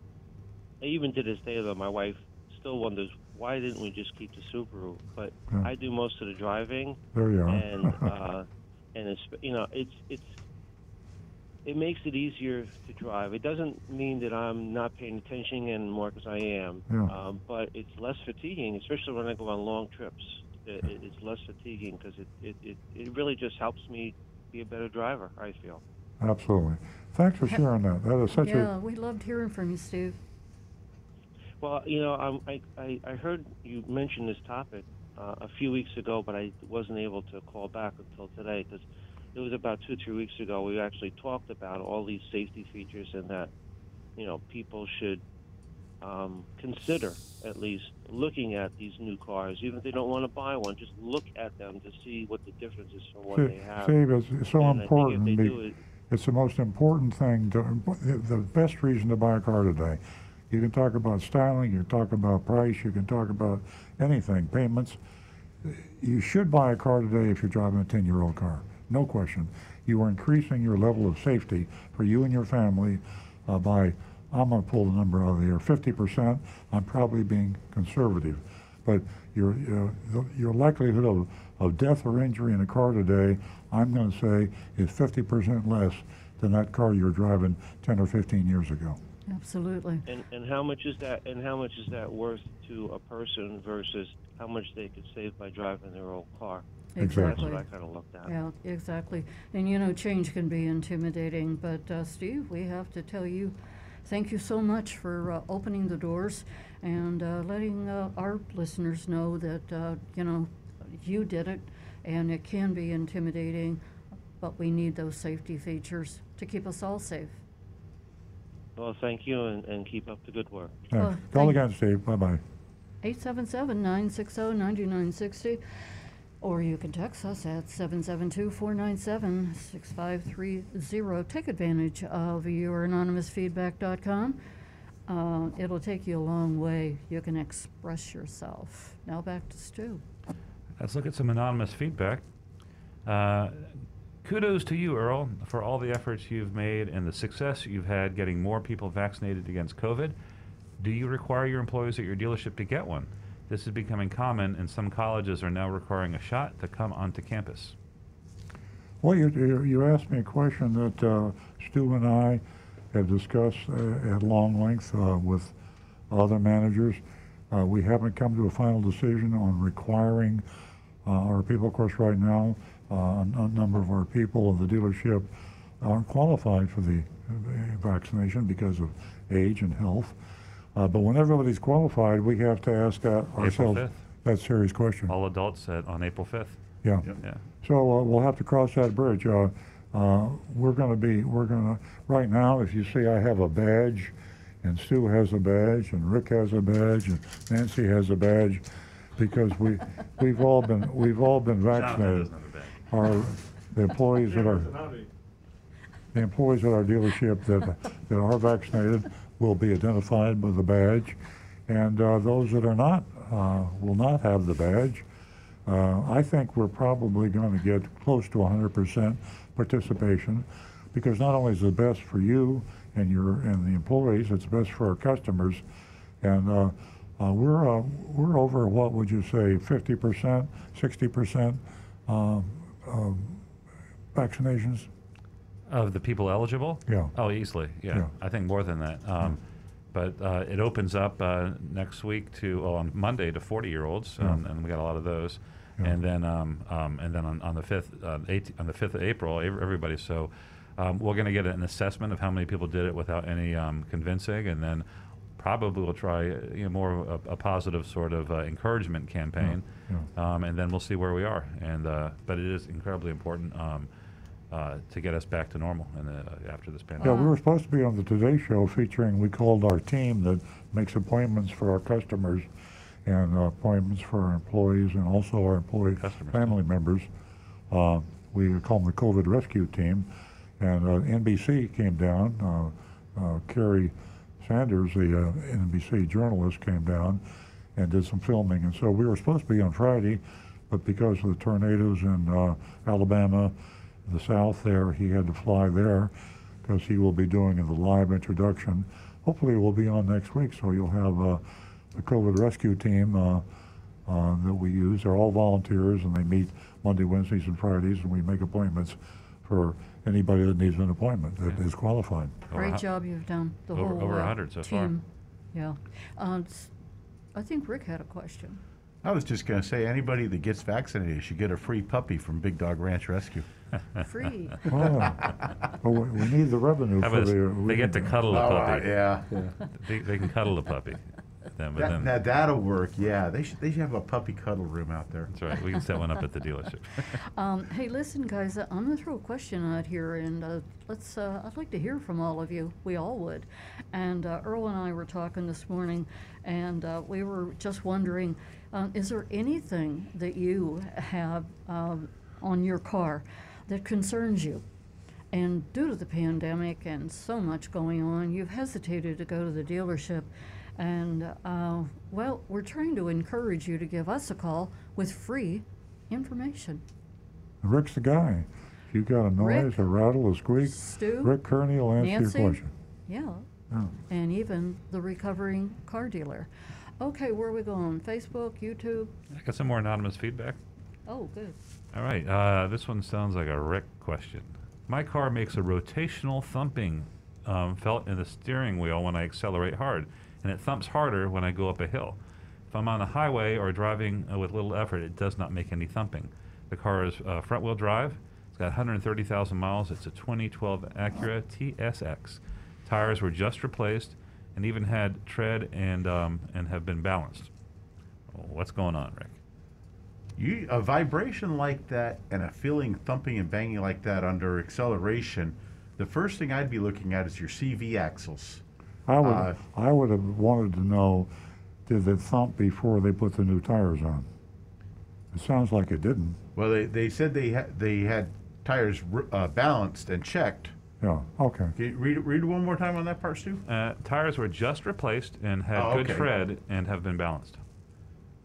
even to this day though my wife still wonders why didn't we just keep the Subaru? But Yeah. I do most of the driving There you are. and uh and it's you know it's it's it makes it easier to drive. It doesn't mean that I'm not paying attention anymore because I am, Yeah. um, but it's less fatiguing, especially when I go on long trips. It, it, it's less fatiguing because it, it, it, it really just helps me be a better driver. I feel. Absolutely. Thanks for sharing that. That is such Yeah, a we loved hearing from you, Steve. Well, you know, I, I, I heard you mention this topic uh, a few weeks ago, but I wasn't able to call back until today because it was about two, three weeks ago. We actually talked about all these safety features and that, you know, people should um, consider at least looking at these new cars, even if they don't want to buy one. Just look at them to see what the difference is from what they have. It's, it's so and important. I if they be- do it, It's the most important thing, to, the best reason to buy a car today. You can talk about styling, you can talk about price, you can talk about anything, payments. You should buy a car today if you're driving a 10 year old car, no question. You are increasing your level of safety for you and your family uh, by, I'm going to pull the number out of the air, 50%. I'm probably being conservative. But your, your likelihood of, of death or injury in a car today, I'm going to say, is 50% less than that car you were driving 10 or 15 years ago. Absolutely. and, and how much is that? And how much is that worth to a person versus how much they could save by driving their old car? Exactly. That's what I kind of looked at. Yeah, exactly. And you know, change can be intimidating, but uh, Steve, we have to tell you, thank you so much for uh, opening the doors and uh, letting uh, our listeners know that, uh, you know, you did it and it can be intimidating, but we need those safety features to keep us all safe. Well, thank you, and, and keep up the good work. Yeah. Oh, Call thank- again, Steve. Bye bye. 877 960 9960. Or you can text us at 772 497 6530. Take advantage of youranonymousfeedback.com. Uh, it'll take you a long way. You can express yourself. Now back to Stu. Let's look at some anonymous feedback. Uh, kudos to you, Earl, for all the efforts you've made and the success you've had getting more people vaccinated against COVID. Do you require your employees at your dealership to get one? This is becoming common, and some colleges are now requiring a shot to come onto campus. Well, you, you, asked me a question that uh, Stu and I have discussed uh, at long length uh, with other managers. Uh, we haven't come to a final decision on requiring uh, our people. Of course, right now, a, a number of our people in the dealership aren't qualified for the uh, vaccination because of age and health. Uh, but when everybody's qualified, we have to ask that ourselves 5th. that serious question. All adults at, on April 5th. Yeah. Yep. Yeah. So uh, we'll have to cross that bridge. Uh, uh, we're going to be, we're going to, right now, if you see I have a badge, and Stu has a badge, and Rick has a badge, and Nancy has a badge, because we, we've all been, we've all been vaccinated. Our, the employees at our, the employees at our dealership that, that are vaccinated will be identified with the badge, and uh, those that are not uh, will not have the badge. Uh, I think we're probably going to get close to 100% participation because not only is it best for you and your and the employees, it's best for our customers, and uh, uh, we're uh, we're over what would you say 50%, 60% um, um, vaccinations? Of the people eligible? Yeah. Oh, easily, yeah. Yeah. I think more than that. Um, But uh, it opens up uh, next week to, oh, on Monday to 40-year-olds, Yeah. and, and we got a lot of those. Yeah. And then, um, um, and then on, on the 5th, uh, 18, on the 5th of April, everybody. So um, we're going to get an assessment of how many people did it without any um, convincing, and then probably we'll try uh, you know, more of a, a positive sort of uh, encouragement campaign, yeah. Um, and then we'll see where we are. And uh, but it is incredibly important um, uh, to get us back to normal and uh, after this pandemic. Yeah, we were supposed to be on the Today Show featuring, we called our team that makes appointments for our customers and uh, appointments for our employees and also our employee Customers, family members. Uh, we call them the COVID Rescue Team. And uh, NBC came down. Uh, uh, Kerry Sanders, the uh, NBC journalist, came down and did some filming. And so we were supposed to be on Friday, but because of the tornadoes in uh, Alabama, the South there, he had to fly there because he will be doing the live introduction. Hopefully, we'll be on next week, so you'll have uh, the COVID rescue team uh, uh, that we use. They're all volunteers, and they meet Monday, Wednesdays, and Fridays, and we make appointments for anybody that needs an appointment that is qualified. Over a Great hu- job you've done, the Over- whole over uh, 100 so far. team. Yeah. Um, s- I think Rick had a question. I was just going to say, anybody that gets vaccinated should get a free puppy from Big Dog Ranch Rescue. Free. Well, but we, we need the revenue How for about the. this? we they get to need- cuddle a Oh, puppy. yeah. They, they can cuddle a puppy. Then, but That, then, now that'll work. Yeah, they should. They should have a puppy cuddle room out there. that's right. We can set one up at the dealership. Um, hey, listen, guys, uh, I'm going to throw a question out here, and uh, let's. Uh, I'd like to hear from all of you. We all would. And uh, Earl and I were talking this morning, and uh, we were just wondering um, is there anything that you have um, on your car that concerns you? And due to the pandemic and so much going on, you've hesitated to go to the dealership. And, uh, well, we're trying to encourage you to give us a call with free information. Rick's the guy. If you got a noise, Rick? a rattle, a squeak, Stu? Rick Kearney will answer Nancy? your question. Yeah, Yeah. and even the recovering car dealer. Okay, where are we going? Facebook, YouTube? I got some more anonymous feedback. Oh, good. All right. Uh, this one sounds like a Rick question. My car makes a rotational thumping um, felt in the steering wheel when I accelerate hard, and it thumps harder when I go up a hill. If I'm on the highway or driving uh, with little effort, it does not make any thumping. The car is uh, front wheel drive. It's got 130,000 miles. It's a 2012 Acura TSX. Tires were just replaced and even had tread and, um, and have been balanced. What's going on, Rick? You a vibration like that and a feeling thumping and banging like that under acceleration. The first thing I'd be looking at is your CV axles. I would, Uh, I would have wanted to know, did it thump before they put the new tires on? It sounds like it didn't. Well, they, they said they had they had tires uh, balanced and checked. Yeah, okay. Can you read read one more time on that part, Stu? Uh, tires were just replaced and had Oh, good okay. tread and have been balanced.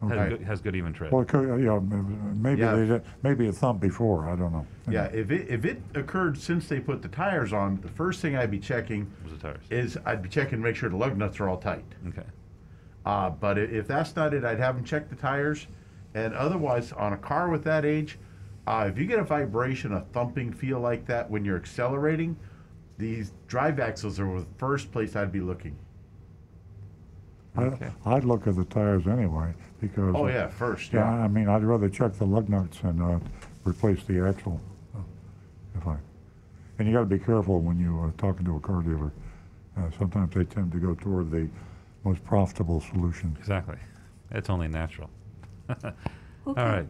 Has, good, has good even tread. Well, it could, yeah, maybe Yeah. they did, maybe it thumped before, I don't know. Yeah, if it if it occurred since they put the tires on, the first thing I'd be checking was the tires. is I'd be checking to make sure the lug nuts are all tight. okay. Uh, but i- if that's not it, I'd have them check the tires. And otherwise, on a car with that age, uh, if you get a vibration, a thumping feel like that when you're accelerating, these drive axles are the first place I'd be looking. Okay. I'd look at the tires anyway because. Oh uh, yeah, first, Yeah, yeah. I mean, I'd rather check the lug nuts and uh, replace the axle. uh, If I, and you got to be careful when you are talking to a car dealer. Uh, sometimes they tend to go toward the most profitable solution. Exactly. It's only natural. Okay. All right.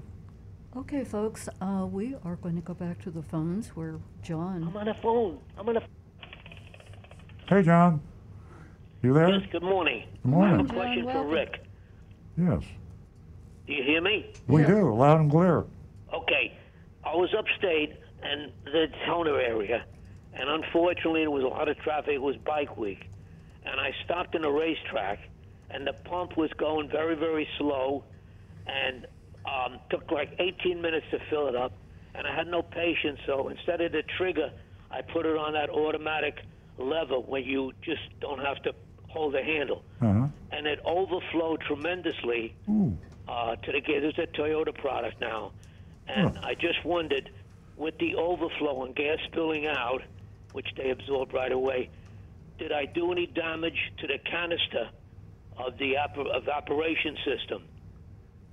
Okay, folks, uh, we are going to go back to the phones where John. I'm on the phone. I'm on the. Hey, John, you there? Yes, good morning. Good I have a morning. John, question for welcome. Rick. Yes, Do you hear me? we Yeah. do, loud and clear. Okay. I was upstate and the Toner area, and unfortunately there was a lot of traffic. It was bike week, and I stopped in a RaceTrac, and the pump was going very, very slow, and um, took like 18 minutes to fill it up, and I had no patience. So instead of the trigger, I put it on that automatic lever where you just don't have to hold the handle, Uh-huh. and it overflowed tremendously uh, to the gas. It's a Toyota product now, and Huh. I just wondered, with the overflow and gas spilling out, which they absorbed right away, did I do any damage to the canister of the evaporation system?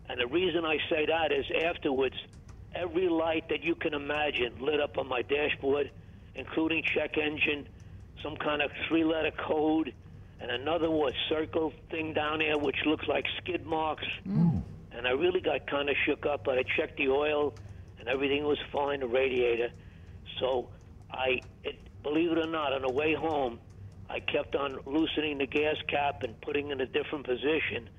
And the reason I say that is afterwards, every light that you can imagine lit up on my dashboard, including check engine, some kind of three-letter code, and another was circle thing down there which looks like skid marks. Hmm. And I really got kind of shook up, but I checked the oil, and everything was fine, the radiator. So I, it, believe it or not, on the way home, I kept on loosening the gas cap and putting in a different position.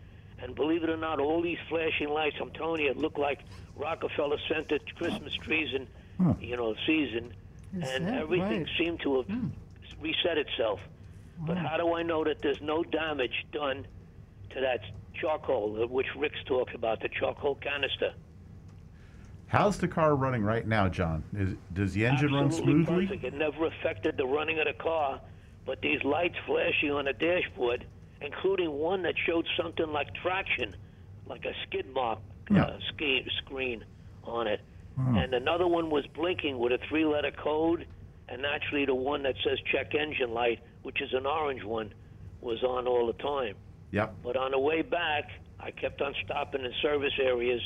And believe it or not, all these flashing lights, I'm telling you, it looked like Rockefeller Center Christmas trees in, Huh. you know, season. Is and everything right? seemed to have hmm. reset itself. But how do I know that there's no damage done to that charcoal, uh, which Rick's talked about, the charcoal canister? How's the car running right now, John? Is, does the engine run Absolutely smoothly? perfect. It never affected the running of the car, but these lights flashing on the dashboard, including one that showed something like traction, like a skid mark Yeah. uh, ski, screen on it. And another one was blinking with a three letter code, and actually the one that says check engine light, which is an orange one, was on all the time. Yep. But on the way back, I kept on stopping in service areas,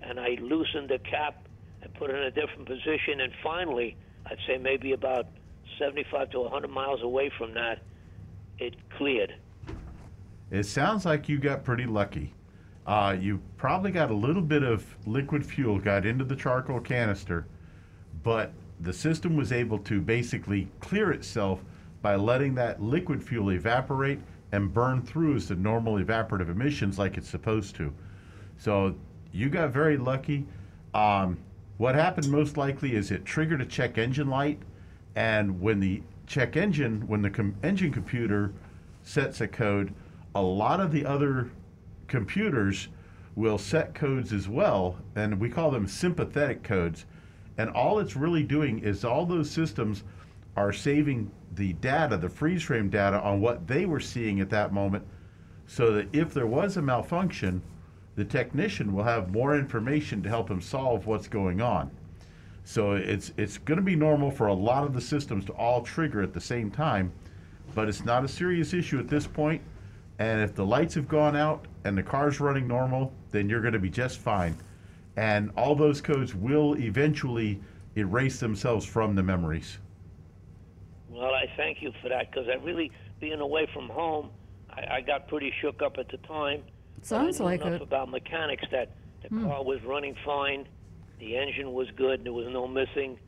and I loosened the cap and put it in a different position. And finally, I'd say maybe about 75 to 100 miles away from that, it cleared. It sounds like you got pretty lucky. Uh, you probably got a little bit of liquid fuel got into the charcoal canister, but the system was able to basically clear itself by letting that liquid fuel evaporate and burn through as the normal evaporative emissions like it's supposed to. So you got very lucky. Um, what happened most likely is it triggered a check engine light, and when the check engine, when the com- engine computer sets a code, a lot of the other computers will set codes as well, and we call them sympathetic codes. And all it's really doing is all those systems are saving the data, the freeze frame data, on what they were seeing at that moment, so that if there was a malfunction, the technician will have more information to help him solve what's going on. So it's it's going to be normal for a lot of the systems to all trigger at the same time, but it's not a serious issue at this point. And if the lights have gone out and the car's running normal, then you're going to be just fine. And all those codes will eventually erase themselves from the memories. Well, I thank you for that because I really, being away from home, I, I got pretty shook up at the time. but Sounds I knew like enough it. about mechanics that the car was running fine, the engine was good, there was no missing,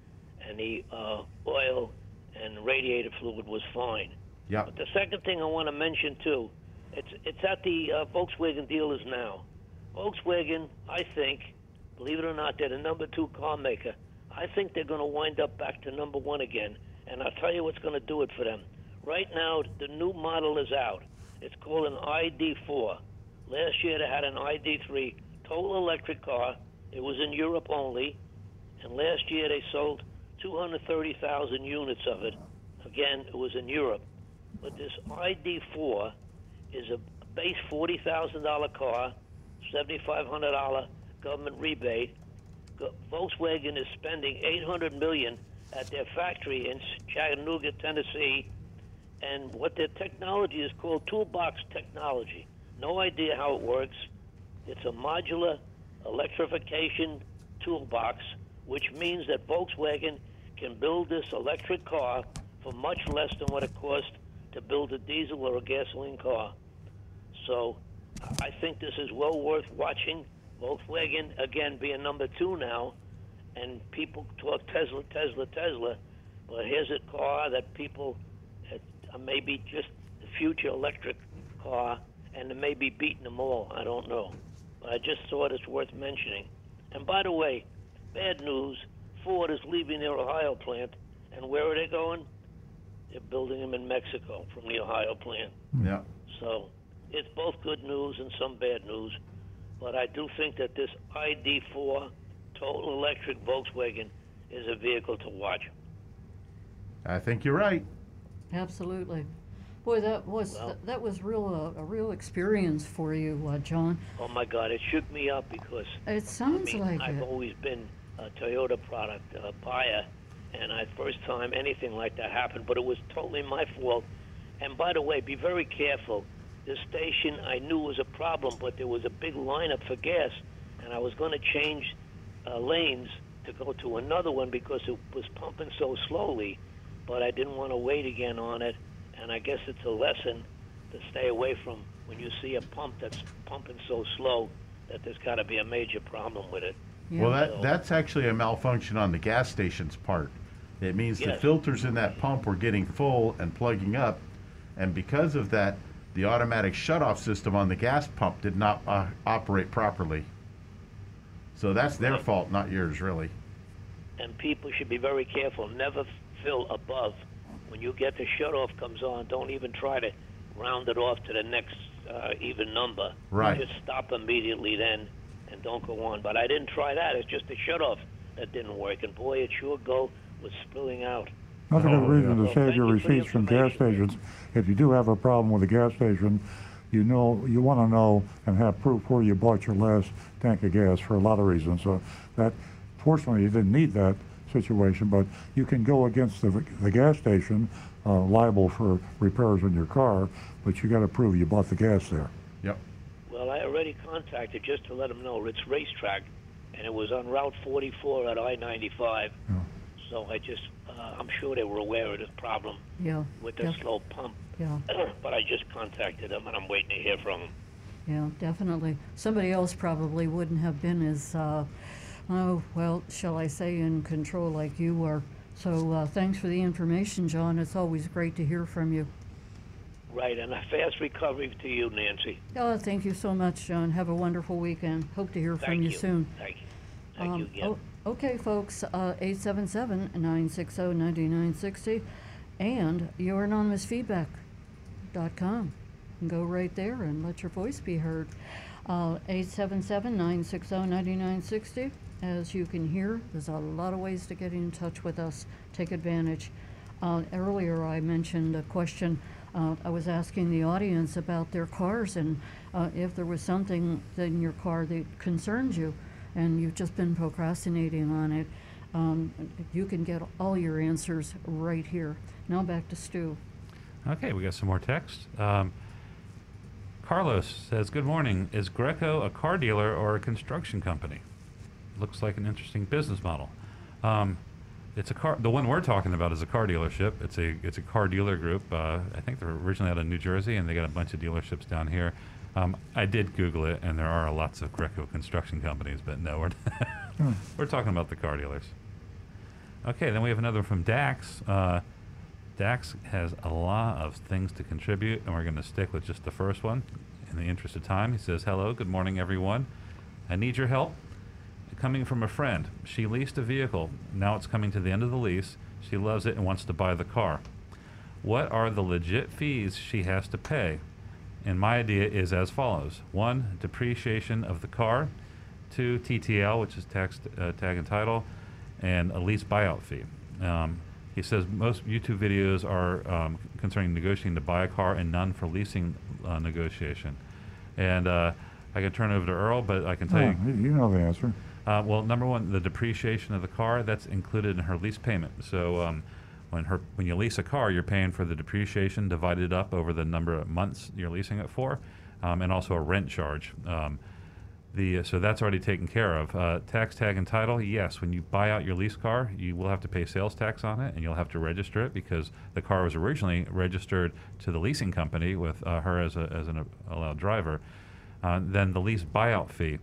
and the uh, oil and radiator fluid was fine. Yeah. But the second thing I want to mention too, it's it's at the uh, Volkswagen dealers now. Volkswagen, I think, believe it or not, they're the number two car maker. I think they're going to wind up back to number one again, and I'll tell you what's going to do it for them. Right now, the new model is out. It's called an ID4. Last year they had an ID3 total electric car. It was in Europe only, and last year they sold 230,000 units of it. Again, it was in Europe. But this ID4 is a base $40,000 car, $7,500 government rebate. Volkswagen is spending 800 million at their factory in Chattanooga, Tennessee, and what their technology is called toolbox technology. No idea how it works. It's a modular electrification toolbox, which means that Volkswagen can build this electric car for much less than what it cost to build a diesel or a gasoline car. So I think this is well worth watching. Volkswagen, again, being number two now, and people talk Tesla, Tesla, Tesla. But here's a car that people uh, maybe just the future electric car, and it may be beating them all. I don't know. But I just thought it's worth mentioning. And by the way, bad news Ford is leaving their Ohio plant. And where are they going? They're building them in Mexico from the Ohio plant. Yeah. So it's both good news and some bad news. But I do think that this ID4 total electric Volkswagen is a vehicle to watch. I think you're right. Absolutely. Boy, that was Well- that, that was real uh, a real experience for you, uh, John. Oh my God, it shook me up because It I sounds mean, like I've it. always been a Toyota product uh, buyer, and I first time anything like that happened, but it was totally my fault. And by the way, be very careful. This station I knew was a problem, but there was a big lineup for gas, and I was going to change uh, lanes to go to another one because it was pumping so slowly, but I didn't want to wait again on it. And I guess it's a lesson to stay away from when you see a pump that's pumping so slow that there's got to be a major problem with it. Yeah. Well, that that's actually a malfunction on the gas station's part. It means the filters in that pump were getting full and plugging up, and because of that, the automatic shutoff system on the gas pump did not uh, operate properly. So that's their Right. fault, not yours, really. and people should be very careful. Never fill above. When you get the shutoff comes on, don't even try to round it off to the next uh, even number. Right. Just stop immediately then, and don't go on. But I didn't try that. It's just the shutoff that didn't work, and boy, it sure go was spilling out. Nothing Oh, good reason yeah. to save your Well, thank you receipts from gas stations. If you do have a problem with a gas station, you know, you want to know and have proof where you bought your last tank of gas for a lot of reasons. So that, fortunately, you didn't need that situation, but you can go against the, the gas station, uh, liable for repairs on your car, but you got to prove you bought the gas there. Yep. Well, I already contacted just to let them know it's RaceTrac, and it was on Route 44 at I-95. Yeah. So I just, uh, I'm sure they were aware of this problem yeah. with the def- slow pump. yeah. but I just contacted them, and I'm waiting to hear from them. Yeah, definitely. Somebody else probably wouldn't have been as, uh, oh, well, shall I say, in control like you were. So uh, thanks for the information, John. It's always great to hear from you. Right, and a fast recovery to you, Nancy. Oh, thank you so much, John. Have a wonderful weekend. Hope to hear Thank from you, you. soon. Thank you. Thank Um, you again. oh, okay, folks, uh, 877-960-9960 and youranonymousfeedback.com. Go right there and let your voice be heard. Uh, 877-960-9960. As you can hear, there's a lot of ways to get in touch with us. Take advantage. Uh, earlier, I mentioned a question. Uh, I was asking the audience about their cars and uh, if there was something in your car that concerns you and you've just been procrastinating on it, um, you can get all your answers right here. Now back to Stu. Okay, we got some more text. Um, Carlos says, Good morning. Is Greco a car dealer or a construction company? Looks like an interesting business model. Um, it's a car. The one we're talking about is a car dealership. It's a it's a car dealer group. Uh, I think they're originally out of New Jersey, and they got a bunch of dealerships down here. Um, I did Google it, and there are lots of Greco construction companies, but no, we're we're talking about the car dealers. Okay, then we have another from Dax. Uh, Dax has a lot of things to contribute, and we're going to stick with just the first one in the interest of time. He says, Hello, good morning, everyone. I need your help. Coming from a friend. She leased a vehicle. Now it's coming to the end of the lease. She loves it and wants to buy the car. What are the legit fees she has to pay? And my idea is as follows one, depreciation of the car, two, TTL, which is tax, uh, tag and title, and a lease buyout fee. Um, he says most YouTube videos are um, concerning negotiating to buy a car and none for leasing uh, negotiation. And uh, I can turn it over to Earl, but I can tell you. you you know the answer. Uh, well, number one, the depreciation of the car, that's included in her lease payment. So um, when her when you lease a car, you're paying for the depreciation divided up over the number of months you're leasing it for, um, and also a rent charge. Um, the, so that's already taken care of. Uh, tax tag and title, yes. When you buy out your lease car, you will have to pay sales tax on it, and you'll have to register it because the car was originally registered to the leasing company with uh, her as, a, as an allowed driver. Uh, then the lease buyout fee.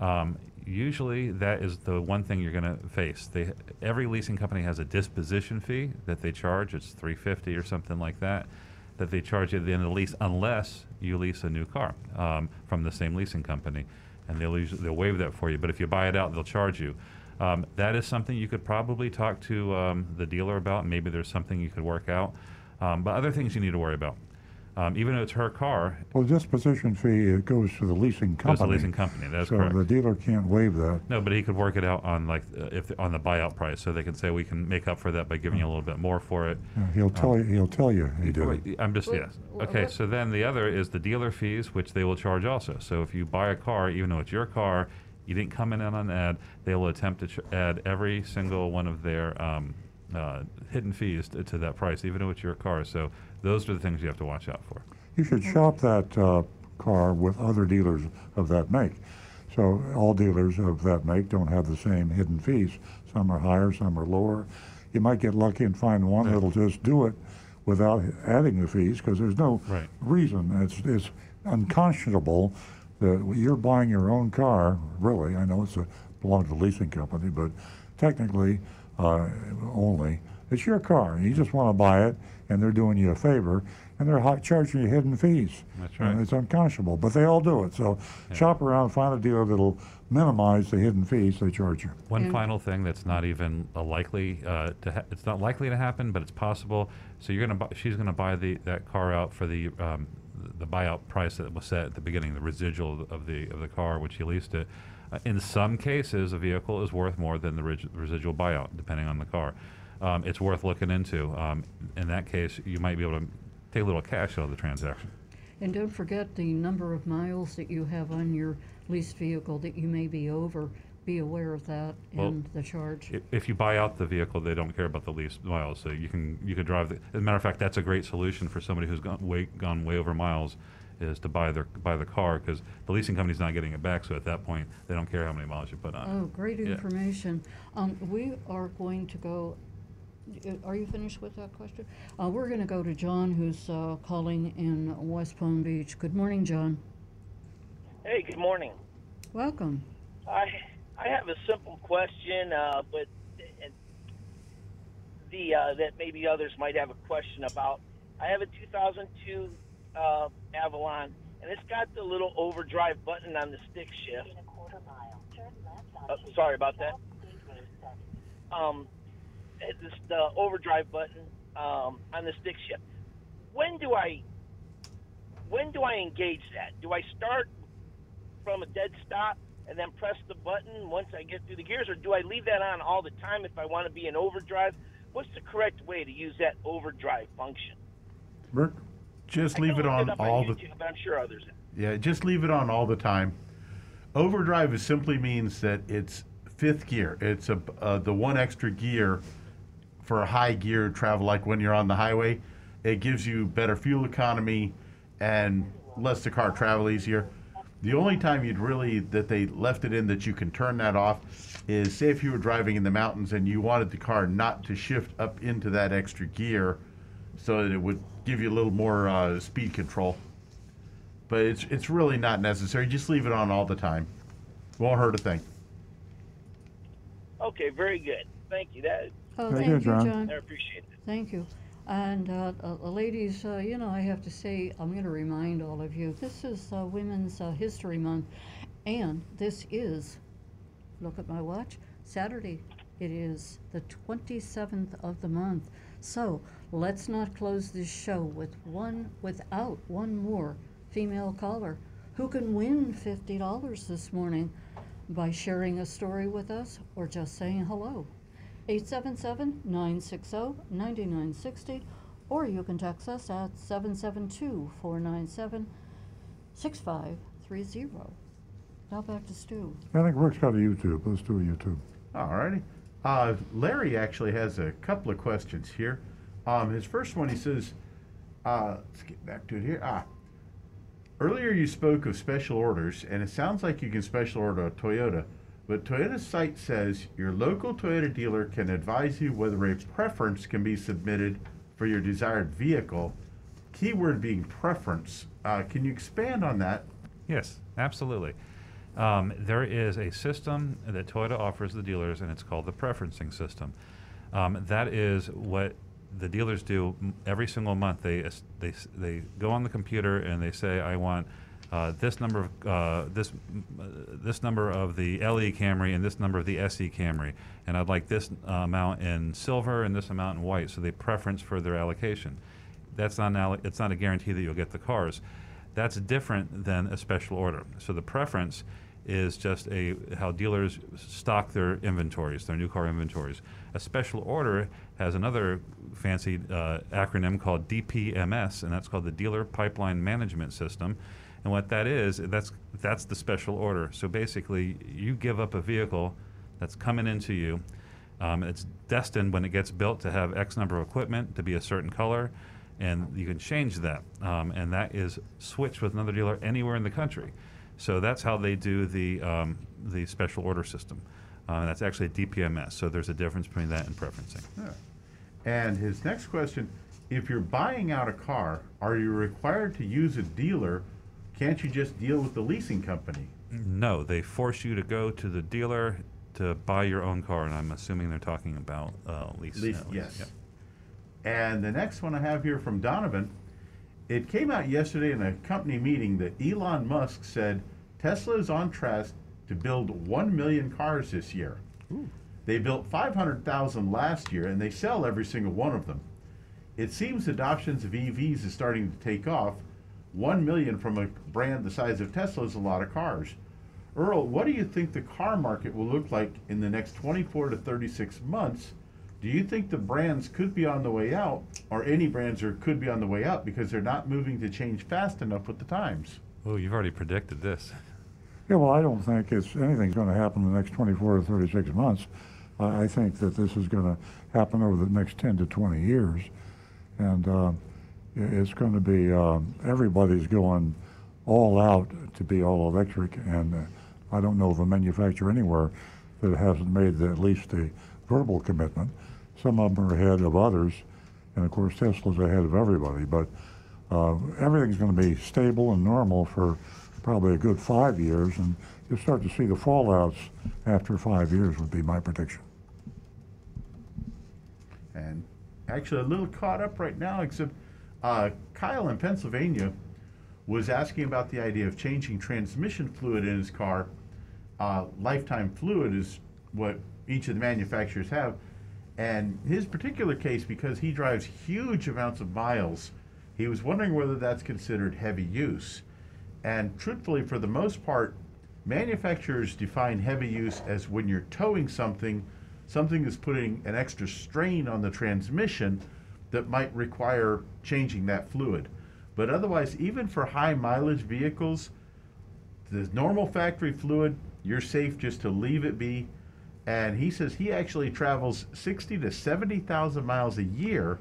Um, usually, that is the one thing you're going to face. They, every leasing company has a disposition fee that they charge. It's 350 or something like that that they charge you at the end of the lease unless you lease a new car um, from the same leasing company and they'll use, they'll waive that for you. But if you buy it out, they'll charge you. Um, that is something you could probably talk to um, the dealer about. Maybe there's something you could work out. Um, but other things you need to worry about. Um, even though it's her car, Well, the disposition fee, it goes to the leasing company. goes to the leasing company. That's So correct. the dealer can't waive that. No, but he could work it out on like uh, if on the buyout price, so they can say we can make up for that by giving you a little bit more for it. Yeah, He'll tell you, he'll tell you he did it. I'm just Well, yes. well, Okay, what- so then the other is the dealer fees, which they will charge also. So if you buy a car, even though it's your car, you didn't come in on an ad, they will attempt to ch- add every single one of their um, uh, hidden fees to, to that price, even though it's your car. So those are the things you have to watch out for. You should shop that uh, car with other dealers of that make. So all dealers of that make don't have the same hidden fees. Some are higher, some are lower. You might get lucky and find one that'll just do it without adding the fees because there's no Right. reason. It's, it's unconscionable that you're buying your own car, really. I know it's a belongs to the leasing company, but technically uh, only. It's your car. You just want to buy it, and they're doing you a favor, and they're hi- charging you hidden fees. That's And right. it's unconscionable, but they all do it. So shop around, find a dealer that'll minimize the hidden fees they charge you. One And- final thing that's not even a likely uh, to ha- it's not likely to happen, but it's possible. So you're gonna buy, she's gonna buy the that car out for the um, the buyout price that was set at the beginning, the residual of the of the car which you leased it. Uh, in some cases, a vehicle is worth more than the rig- residual buyout, depending on the car. Um, it's worth looking into. Um, in that case, you might be able to take a little cash out of the transaction. And don't forget the number of miles that you have on your leased vehicle that you may be over. Be aware of that Well, and the charge. I- If you buy out the vehicle, they don't care about the lease miles, so you can, you could drive the, as a matter of fact, that's a great solution for somebody who's gone way, gone way over miles, is to buy their, buy the car, because the leasing company's not getting it back, so at that point, they don't care how many miles you put on it. Oh, great Yeah. information. Um, we are going to go, are you finished with that question? Uh, we're gonna go to John, who's, uh, calling in West Palm Beach. Good morning, John. Hey, good morning. Welcome. I I have a simple question, uh, but and the uh, that maybe others might have a question about. I have a 2002 uh, Avalon, and it's got the little overdrive button on the stick shift. Uh, sorry about that. Um, it's this, the overdrive button um, on the stick shift. When do I when do I engage that? Do I start from a dead stop and then press the button once I get through the gears, or do I leave that on all the time if I want to be in overdrive? What's the correct way to use that overdrive function? Rick? Just leave it on up all the YouTube, but I'm sure others. have. Yeah, just leave it on all the time. Overdrive simply means that it's fifth gear. It's a uh, the one extra gear for high gear travel, like when you're on the highway. It gives you better fuel economy and lets the car travel easier. The only time you'd really that they left it in that you can turn that off is say if you were driving in the mountains and you wanted the car not to shift up into that extra gear, so that it would give you a little more uh, speed control but it's it's really not necessary. Just leave it on all the time. Won't hurt a thing. Okay, very good. Thank you. That Oh, Very thank good, you, John. John. I appreciate it. Thank you. And uh, uh, uh, ladies, uh, you know, I have to say, I'm going to remind all of you, this is uh, Women's uh, History Month, and this is, look at my watch, Saturday. It is the 27th of the month. So let's not close this show with one, without one more female caller who can win $50 this morning by sharing a story with us or just saying hello. 877-960-9960 or you can text us at 772-497-6530. Now back to Stu. I think Rick's got a YouTube. Let's do a YouTube. Alrighty. Uh, Larry actually has a couple of questions here. Um, his first one, he says, uh, let's get back to it here. Ah, earlier you spoke of special orders, and it sounds like you can special order a Toyota, but Toyota's site says your local Toyota dealer can advise you whether a preference can be submitted for your desired vehicle. Keyword being preference. Uh, can you expand on that? Yes, absolutely. Um, there is a system that Toyota offers the dealers, and it's called the preferencing system. Um, that is what the dealers do every single month. They they they go on the computer and they say, "I want uh, this number of uh, this this number of the LE Camry and this number of the SE Camry, and I'd like this uh, amount in silver and this amount in white." So they preference for their allocation. That's not an it's not a guarantee that you'll get the cars. That's different than a special order. So the preference is just a how dealers stock their inventories, their new car inventories. A special order has another fancy uh, acronym called DPMS, and that's called the Dealer Pipeline Management System. And what that is, that's that's the special order. So basically, you give up a vehicle that's coming into you. Um, it's destined when it gets built to have X number of equipment to be a certain color, and you can change that. Um, and that is switched with another dealer anywhere in the country. So that's how they do the um, the special order system. Uh, that's actually DPMS. So there's a difference between that and preferencing. Yeah. And his next question, if you're buying out a car, are you required to use a dealer? Can't you just deal with the leasing company? No, they force you to go to the dealer to buy your own car, and I'm assuming they're talking about uh, lease. Lease, uh, yes. yep. And the next one I have here from Donovan, it came out yesterday in a company meeting that Elon Musk said Tesla is on track to build 1 million cars this year. They built 500,000 last year and they sell every single one of them. It seems adoptions of EVs is starting to take off. 1 million from a brand the size of Tesla is a lot of cars. Earl, what do you think the car market will look like in the next 24 to 36 months? Do you think the brands could be on the way out, or any brands are, could be on the way up because they're not moving to change fast enough with the times? Oh, you've already predicted this. Yeah, well, I don't think it's, anything's going to happen in the next 24 to 36 months. I, I think that this is going to happen over the next 10 to 20 years. And uh, i- it's going to be, um, everybody's going all out to be all electric. And uh, I don't know of a manufacturer anywhere that hasn't made the, at least the verbal commitment. Some of them are ahead of others. And of course, Tesla's ahead of everybody. But uh, everything's going to be stable and normal for probably a good five years, and you'll start to see the fallouts after five years, would be my prediction. And actually, a little caught up right now, except uh, Kyle in Pennsylvania was asking about the idea of changing transmission fluid in his car. Uh, lifetime fluid is what each of the manufacturers have. And his particular case, because he drives huge amounts of miles, he was wondering whether that's considered heavy use. And truthfully, for the most part, manufacturers define heavy use as when you're towing something, something is putting an extra strain on the transmission that might require changing that fluid. But otherwise, even for high mileage vehicles, the normal factory fluid, you're safe just to leave it be. And he says he actually travels 60 to 70,000 miles a year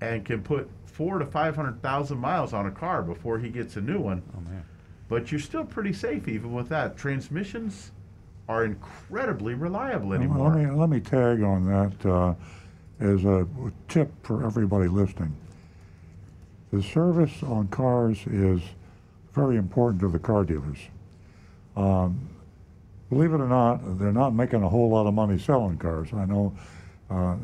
and can put four to 500,000 miles on a car before he gets a new one. Oh man. But you're still pretty safe even with that. Transmissions are incredibly reliable anymore. Let me, let me tag on that uh, as a tip for everybody listening. The service on cars is very important to the car dealers. Um, believe it or not, they're not making a whole lot of money selling cars. I know uh,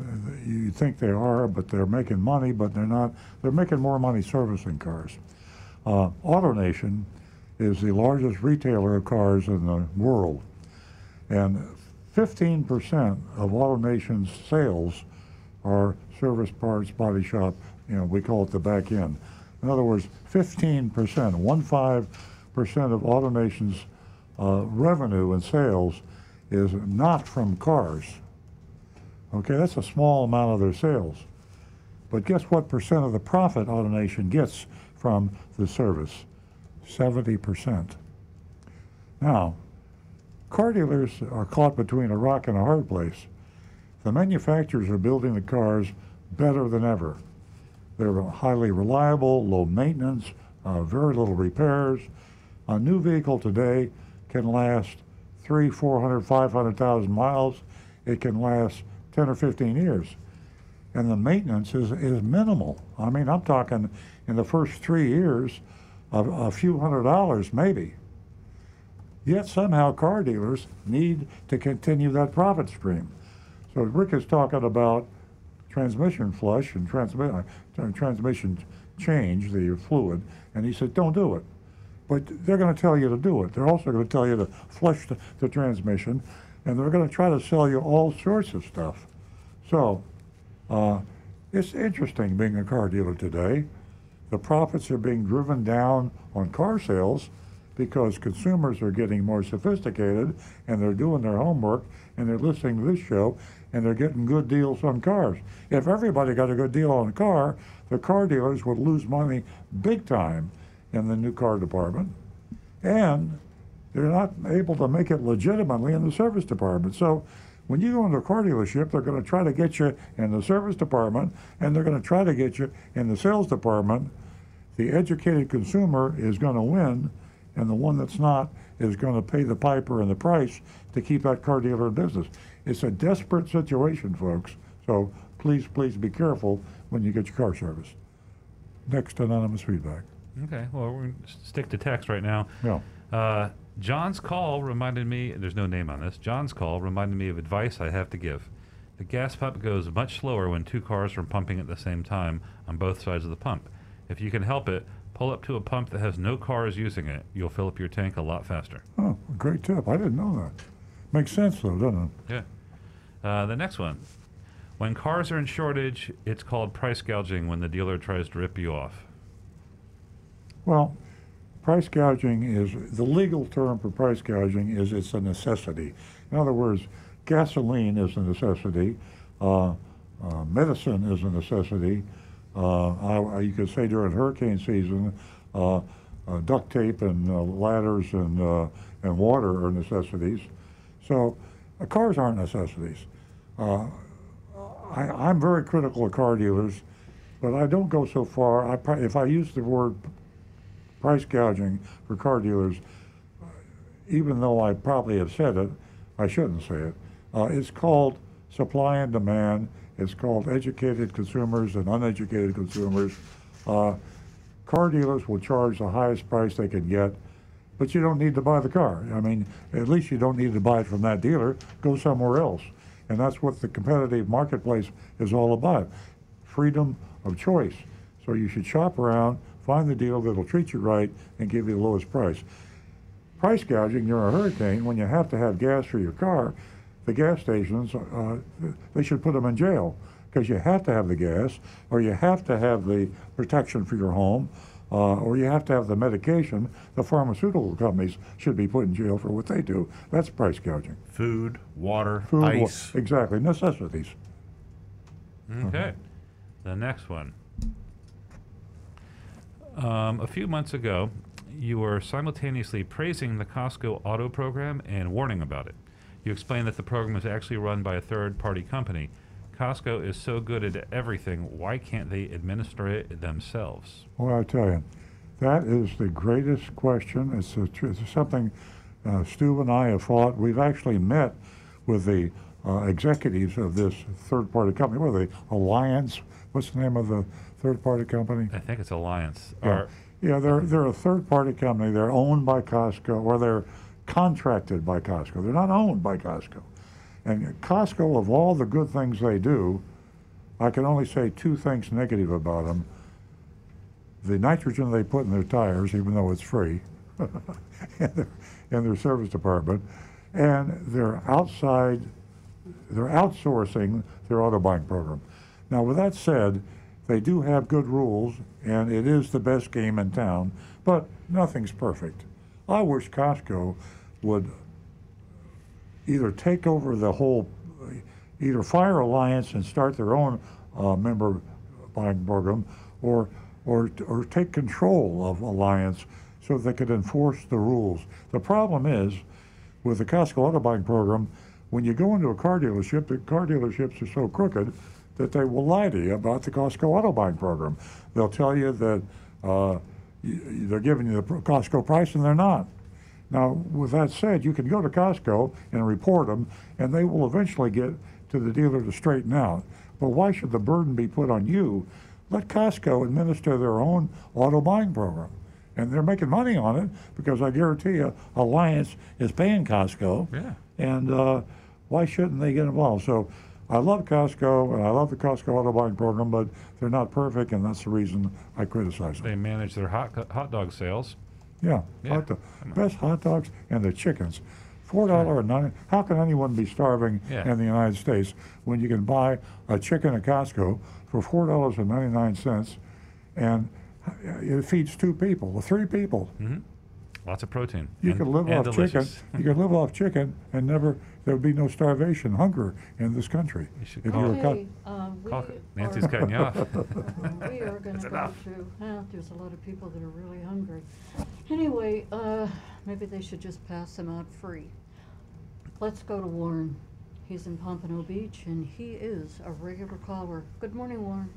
you think they are, but they're making money, but they're not. They're making more money servicing cars. Uh, AutoNation is the largest retailer of cars in the world, and 15% of AutoNation's sales are service parts, body shop. You know, we call it the back end. In other words, 15%, one five percent of AutoNation's uh, revenue and sales is not from cars. Okay, that's a small amount of their sales. But guess what percent of the profit AutoNation gets from the service? 70%. Now, car dealers are caught between a rock and a hard place. The manufacturers are building the cars better than ever. They're highly reliable, low maintenance, uh, very little repairs. A new vehicle today can last three, 400, 500,000 miles. It can last 10 or 15 years. And the maintenance is, is minimal. I mean, I'm talking in the first three years, a, a few hundred dollars maybe. Yet somehow car dealers need to continue that profit stream. So Rick is talking about transmission flush and transmi- uh, transmission change, the fluid, and he said, don't do it. But they're going to tell you to do it. They're also going to tell you to flush the, the transmission, and they're going to try to sell you all sorts of stuff. So uh, it's interesting being a car dealer today. The profits are being driven down on car sales because consumers are getting more sophisticated and they're doing their homework and they're listening to this show and they're getting good deals on cars. If everybody got a good deal on a car, the car dealers would lose money big time in the new car department. And they're not able to make it legitimately in the service department. So when you go into a car dealership, they're going to try to get you in the service department and they're going to try to get you in the sales department. The educated consumer is going to win, and the one that's not is going to pay the piper and the price to keep that car dealer in business. It's a desperate situation, folks. So please, please be careful when you get your car serviced. Next anonymous feedback. Okay, well, we're going to stick to text right now. Yeah. Uh, John's call reminded me, there's no name on this, John's call reminded me of advice I have to give. The gas pump goes much slower when two cars are pumping at the same time on both sides of the pump. If you can help it, pull up to a pump that has no cars using it. You'll fill up your tank a lot faster. Oh, great tip. I didn't know that. Makes sense, though, doesn't it? Yeah. Uh, the next one. When cars are in shortage, it's called price gouging when the dealer tries to rip you off. Well, price gouging is the legal term for price gouging is it's a necessity. In other words, gasoline is a necessity, uh, uh, medicine is a necessity. Uh, I, you could say during hurricane season, uh, duct tape and ladders and and water are necessities. So cars aren't necessities. I, I'm very critical of car dealers, but I don't go so far. I, if I use the word price gouging for car dealers, even though I probably have said it, I shouldn't say it. Uh, it's called supply and demand. It's called educated consumers and uneducated consumers. Uh, car dealers will charge the highest price they can get, but you don't need to buy the car. I mean, at least you don't need to buy it from that dealer. Go somewhere else. And that's what the competitive marketplace is all about freedom of choice. So you should shop around, find the deal that'll treat you right and give you the lowest price. Price gouging during a hurricane, when you have to have gas for your car, the gas stations, uh, they should put them in jail because you have to have the gas or you have to have the protection for your home uh, or you have to have the medication. The pharmaceutical companies should be put in jail for what they do. That's price gouging. Food, water, Food, wa- ice. exactly, necessities. Okay. The next one. Um, a few months ago, you were simultaneously praising the Costco auto program and warning about it. You explained that the program is actually run by a third party company. Costco is so good at everything, why can't they administer it themselves? Well, I tell you, that is the greatest question. It's, a, it's something uh, Stu and I have fought. We've actually met with the uh, executives of this third-party company. What are they? Alliance? What's the name of the third-party company? I think it's Alliance. Yeah, Or, yeah they're, they're a third-party company. They're owned by Costco, or they're contracted by Costco. They're not owned by Costco. And Costco, of all the good things they do, I can only say two things negative about them. The nitrogen they put in their tires, even though it's free, in, their, in their service department, and their outside, they're outsourcing their auto buying program. Now, with that said, they do have good rules, and it is the best game in town, but nothing's perfect. I wish Costco would either take over the whole, either fire Alliance and start their own uh, member buying program, or or or take control of Alliance so they could enforce the rules. The problem is, with the Costco auto buying program, when you go into a car dealership, the car dealerships are so crooked that they will lie to you about the Costco auto buying program. They'll tell you that uh, they're giving you the Costco price, and they're not. Now, with that said, you can go to Costco and report them, and they will eventually get to the dealer to straighten out. But why should the burden be put on you? Let Costco administer their own auto buying program. And they're making money on it because I guarantee you, Alliance is paying Costco. Yeah. And uh, why shouldn't they get involved? So I love Costco and I love the Costco auto buying program, but they're not perfect, and that's the reason I criticize them. They manage their hot hot dog sales. Yeah, Yeah, hot best hot dogs and the chickens. Four dollar and nine. How can anyone be starving Yeah. in the United States when you can buy a chicken at Costco for four dollars and ninety nine cents, and it feeds two people, or three people. Mm-hmm. Lots of protein. You and, could live and off delicious. chicken. you could live off chicken, and never there would be no starvation, hunger in this country. You should if call you were it- cut. Okay, uh, we Call- Nancy's are- cutting you off. Uh, we are going to go enough. to, uh, there's a lot of people that are really hungry. Anyway, uh, maybe they should just pass them out free. Let's go to Warren. He's in Pompano Beach and he is a regular caller. Good morning, Warren.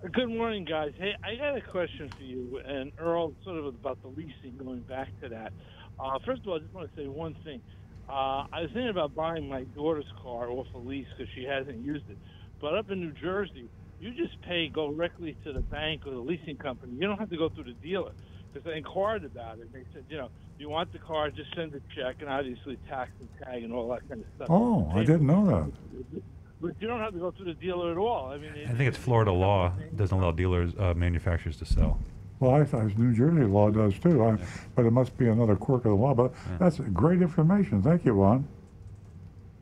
Good morning, guys. Hey, I got a question for you, and Earl, sort of about the leasing. Going back to that, uh, first of all, I just want to say one thing. Uh, I was thinking about buying my daughter's car off a lease because she hasn't used it. But up in New Jersey, you just pay go directly to the bank or the leasing company. You don't have to go through the dealer. Because I inquired about it, they said, you know, you want the car, just send a check, and obviously tax and tag and all that kind of stuff. Oh, I didn't know that. But you don't have to go through the dealer at all. I mean, I think it's Florida law doesn't allow dealers, uh, manufacturers to sell. Well, I thought New Jersey law does too, I, but it must be another quirk of the law. But that's great information. Thank you, Juan.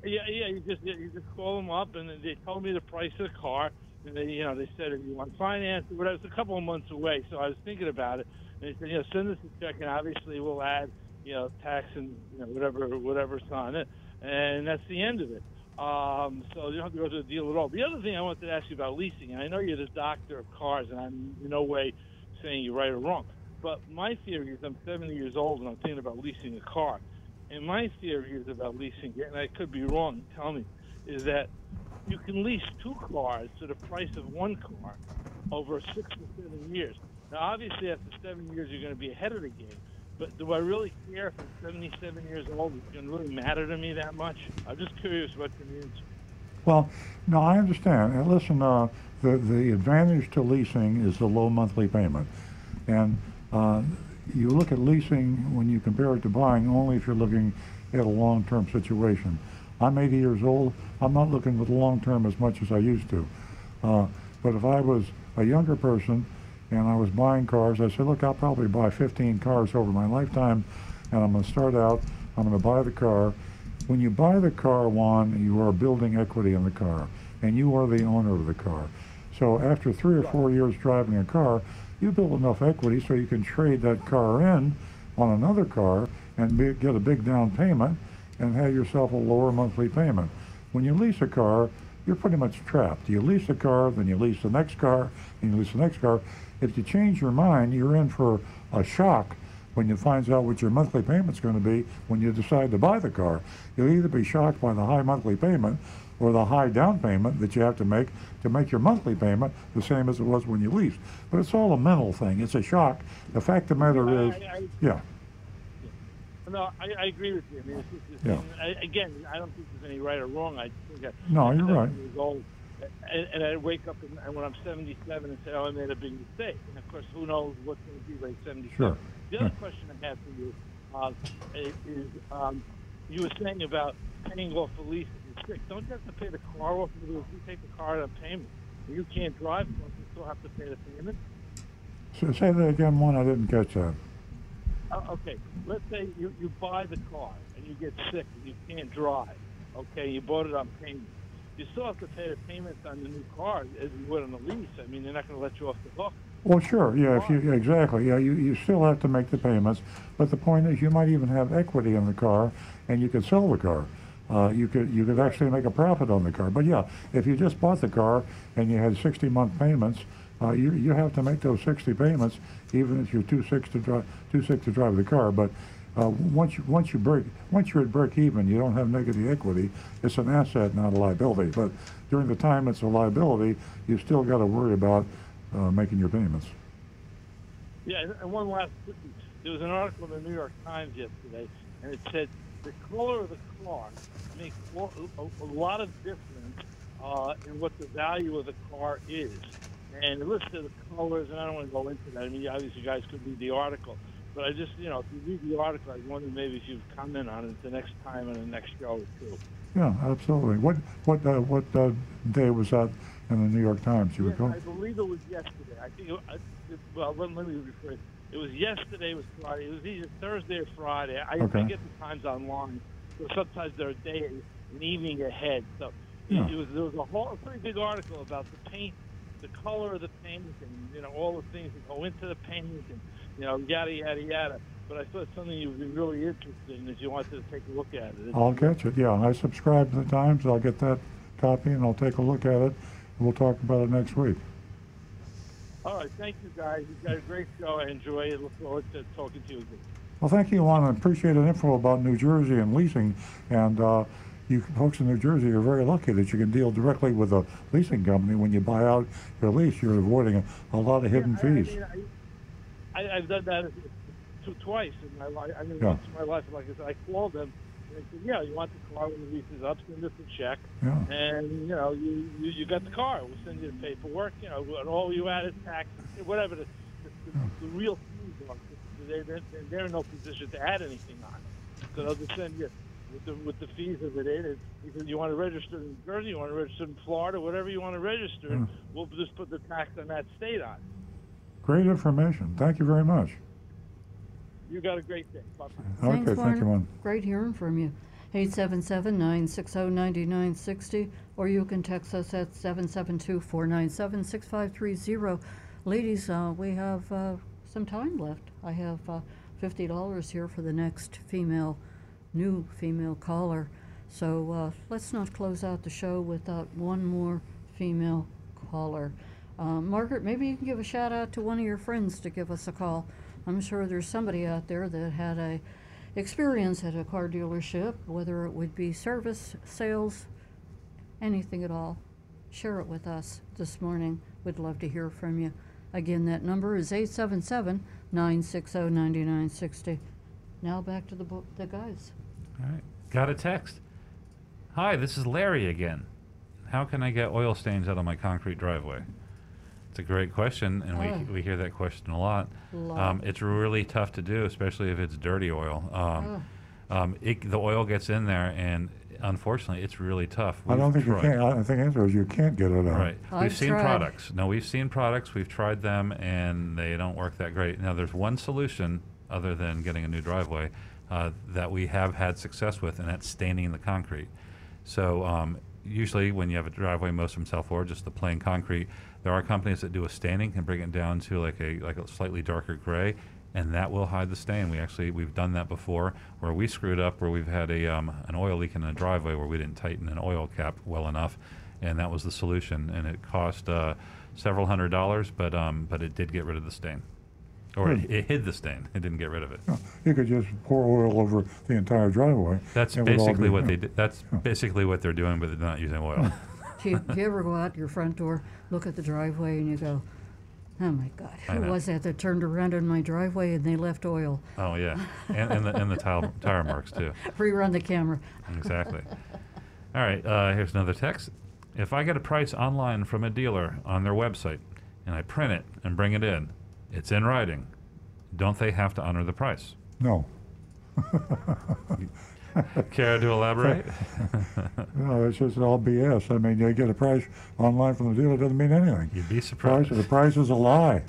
Yeah, yeah. You just you just call them up, and they told me the price of the car, and they you know they said if you want finance, or whatever. It's a couple of months away, so I was thinking about it. And they said, you know, send us a check, and obviously we'll add you know tax and you know whatever whatever's on it, and that's the end of it. Um, so you don't have to go to the deal at all. The other thing I wanted to ask you about leasing, and I know you're the doctor of cars, and I'm in no way saying you're right or wrong, but my theory is I'm 70 years old and I'm thinking about leasing a car. And my theory is about leasing, and I could be wrong, tell me, is that you can lease two cars to the price of one car over six to seven years. Now, obviously, after seven years, you're going to be ahead of the game. But do I really care if I'm 77 years old? Going to really matter to me that much? I'm just curious what your answer. Well, no, I understand. And listen, uh, the the advantage to leasing is the low monthly payment, and uh, you look at leasing when you compare it to buying only if you're looking at a long-term situation. I'm 80 years old. I'm not looking at the long term as much as I used to. Uh, but if I was a younger person and I was buying cars, I said, look, I'll probably buy 15 cars over my lifetime, and I'm going to start out. I'm going to buy the car. When you buy the car, Juan, you are building equity in the car, and you are the owner of the car. So after three or four years driving a car, you build enough equity so you can trade that car in on another car and be, get a big down payment and have yourself a lower monthly payment. When you lease a car, you're pretty much trapped. You lease a car, then you lease the next car, and you lease the next car. If you change your mind, you're in for a shock when you find out what your monthly payment's going to be when you decide to buy the car. You'll either be shocked by the high monthly payment or the high down payment that you have to make to make your monthly payment the same as it was when you leased. But it's all a mental thing. It's a shock. The fact of the matter is, I, I, yeah, no, I, I agree with you. I mean, it's just, it's, Yeah. I, again, I don't think there's any right or wrong. I think No, you're right. 70 Years old, and, and I wake up and, and when I'm 77 and say, "Oh, I made a big mistake." And of course, who knows what's going to be like 77. Sure. The other question I have for you uh, is, is um, you were saying about paying off the lease if you're sick. Don't you have to pay the car off if you take the car out on payment? You can't drive, don't you still have to pay the payment? so say that again, one. I didn't catch that. Uh, okay, let's say you, you buy the car and you get sick and you can't drive. Okay, you bought it on payment. You still have to pay the payments on the new car as you would on the lease. I mean, they're not going to let you off the hook. Well, sure, yeah, if you, exactly, yeah, you, you still have to make the payments, but the point is, you might even have equity in the car, and you could sell the car. Uh, you could, you could actually make a profit on the car, but yeah, if you just bought the car and you had sixty-month payments, uh, you, you have to make those sixty payments, even if you're too sick to drive, too sick to drive the car, but, uh, once you, once you break once you're at break even, you don't have negative equity. It's an asset, not a liability. But during the time it's a liability, you still got to worry about uh, making your payments. Yeah, and- one last, there was an article in the New York Times yesterday, and it said the color of the car makes a, a lot of difference uh, in what the value of the car is. And it listed the colors, and I don't want to go into that. I mean, obviously, you guys could read the article. But I just, you know, if you read the article, I wonder maybe if you'd comment on it the next time on the next show or two. Yeah, absolutely. What what uh, what uh, day was that in the New York Times? You Yeah, recall? I believe it was yesterday. I think, it, I, it, well, let, let me rephrase. It was yesterday. It was Friday. It was either Thursday or Friday. I, Okay. I get the times online, so sometimes they're a day, an evening ahead. So Yeah. it, it was there was a whole a pretty big article about the paint, the color of the paint, and you know all the things that go into the paint, and you know yada yada yada. But I thought something you would be really interested in if you wanted to take a look at it. I'll catch it. Yeah, I subscribe to the Times. I'll get that copy and I'll take a look at it. We'll talk about it next week. All right, thank you guys. You've got a great show. I enjoy it. Look forward to talking to you again. Well, thank you, Lon. I appreciate the info about New Jersey and leasing. And uh, you folks in New Jersey are very lucky that you can deal directly with a leasing company. When you buy out your lease, you're avoiding a, a lot of hidden Yeah, I- fees. I, mean, I, I, I've done that two, twice in my life. I mean, Yeah. once in my life, like I said, I called them. And they said, "Yeah, you want the car when the lease is up? Send us a check, Yeah. and you know, you, you you got the car. We'll send you the paperwork. You know, and all you add is tax, whatever the, the, the, the real fees are. They, they're, they're in no position to add anything on it, so they'll just send you." With the, with the fees of it in, because you want to register in Jersey, you want to register in Florida, whatever you want to register, in, mm. we'll just put the tax on that state on. It. Great information. Thank you very much. You got a great day. Bye. Okay, Thanks, thank you, Lon. Lon. Great hearing from you. 877-960-9960, or you can text us at 772-497-6530. Ladies, uh, we have uh, some time left. I have uh, $50 here for the next female, new female caller. So uh, let's not close out the show without one more female caller. Uh, Margaret, maybe you can give a shout out to one of your friends to give us a call. I'm sure there's somebody out there that had a experience at a car dealership, whether it would be service, sales, anything at all. Share it with us this morning. We'd love to hear from you. Again, that number is 877 960 9960. Now back to the, bo- the guys. All right. Got a text. Hi, this is Larry again. How can I get oil stains out of my concrete driveway? It's a great question, and we, we hear that question a lot. Lot. Um, it's really tough to do, especially if it's dirty oil. Um, Ah. um, it, the oil gets in there, and unfortunately, it's really tough. I don't We've think you tried. can. I think the answer is you can't get it out. Right. I've we've seen tried. products. No, we've seen products. We've tried them, and they don't work that great. Now, there's one solution other than getting a new driveway uh, that we have had success with, and that's staining the concrete. So um, usually, when you have a driveway, most of them sell for just the plain concrete. There are companies that do a staining and bring it down to like a like a slightly darker gray, and that will hide the stain. We actually we've done that before, where we screwed up, where we've had a um, an oil leak in a driveway where we didn't tighten an oil cap well enough, and that was the solution. And it cost uh, several hundred dollars, but um, but it did get rid of the stain, or it, it hid the stain. It didn't get rid of it. You could just pour oil over the entire driveway. That's It would all basically be- what yeah. they did. That's basically what they're doing, but they're not using oil. Do you, do you ever go out your front door, look at the driveway, and you go, oh my God, who was that that turned around in my driveway and they left oil? oh yeah, and, and the and the tile, tire marks too. Rerun the camera. Exactly. All right, uh, here's another text. If I get a price online from a dealer on their website and I print it and bring it in, it's in writing. Don't they have to honor the price? No. Care to elaborate? No, it's just all BS. I mean, you get a price online from the dealer doesn't mean anything. You'd be Price, surprised. the price is a lie,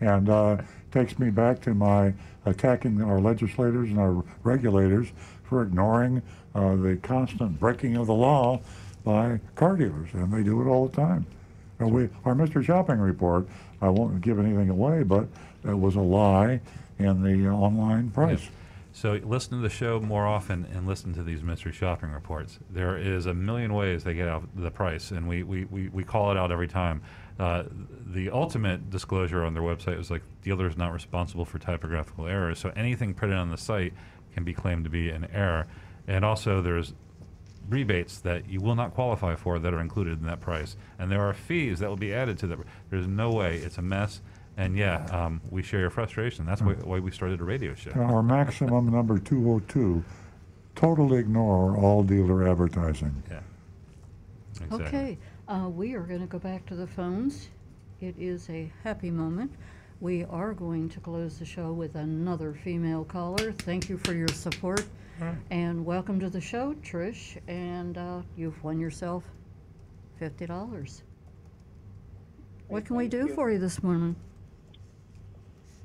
and uh, takes me back to my attacking our legislators and our regulators for ignoring uh, the constant breaking of the law by car dealers, and they do it all the time. And we, our mystery shopping report, I won't give anything away, but it was a lie in the uh, online price. Yes. So listen to the show more often and listen to these mystery shopping reports. There is a million ways they get out the price, and we, we, we, we call it out every time. Uh, the ultimate disclosure on their website is like dealer is not responsible for typographical errors. So anything printed on the site can be claimed to be an error. And also, there's rebates that you will not qualify for that are included in that price. And there are fees that will be added to that. There's no way. It's a mess. And yeah, um, we share your frustration. That's why, why we started a radio show. Our maximum number 202, totally ignore all dealer advertising. Yeah. Exactly. Okay, uh, we are going to go back to the phones. It is a happy moment. We are going to close the show with another female caller. Thank you for your support. And welcome to the show, Trish. And uh, you've won yourself $50. What can we do for you this morning?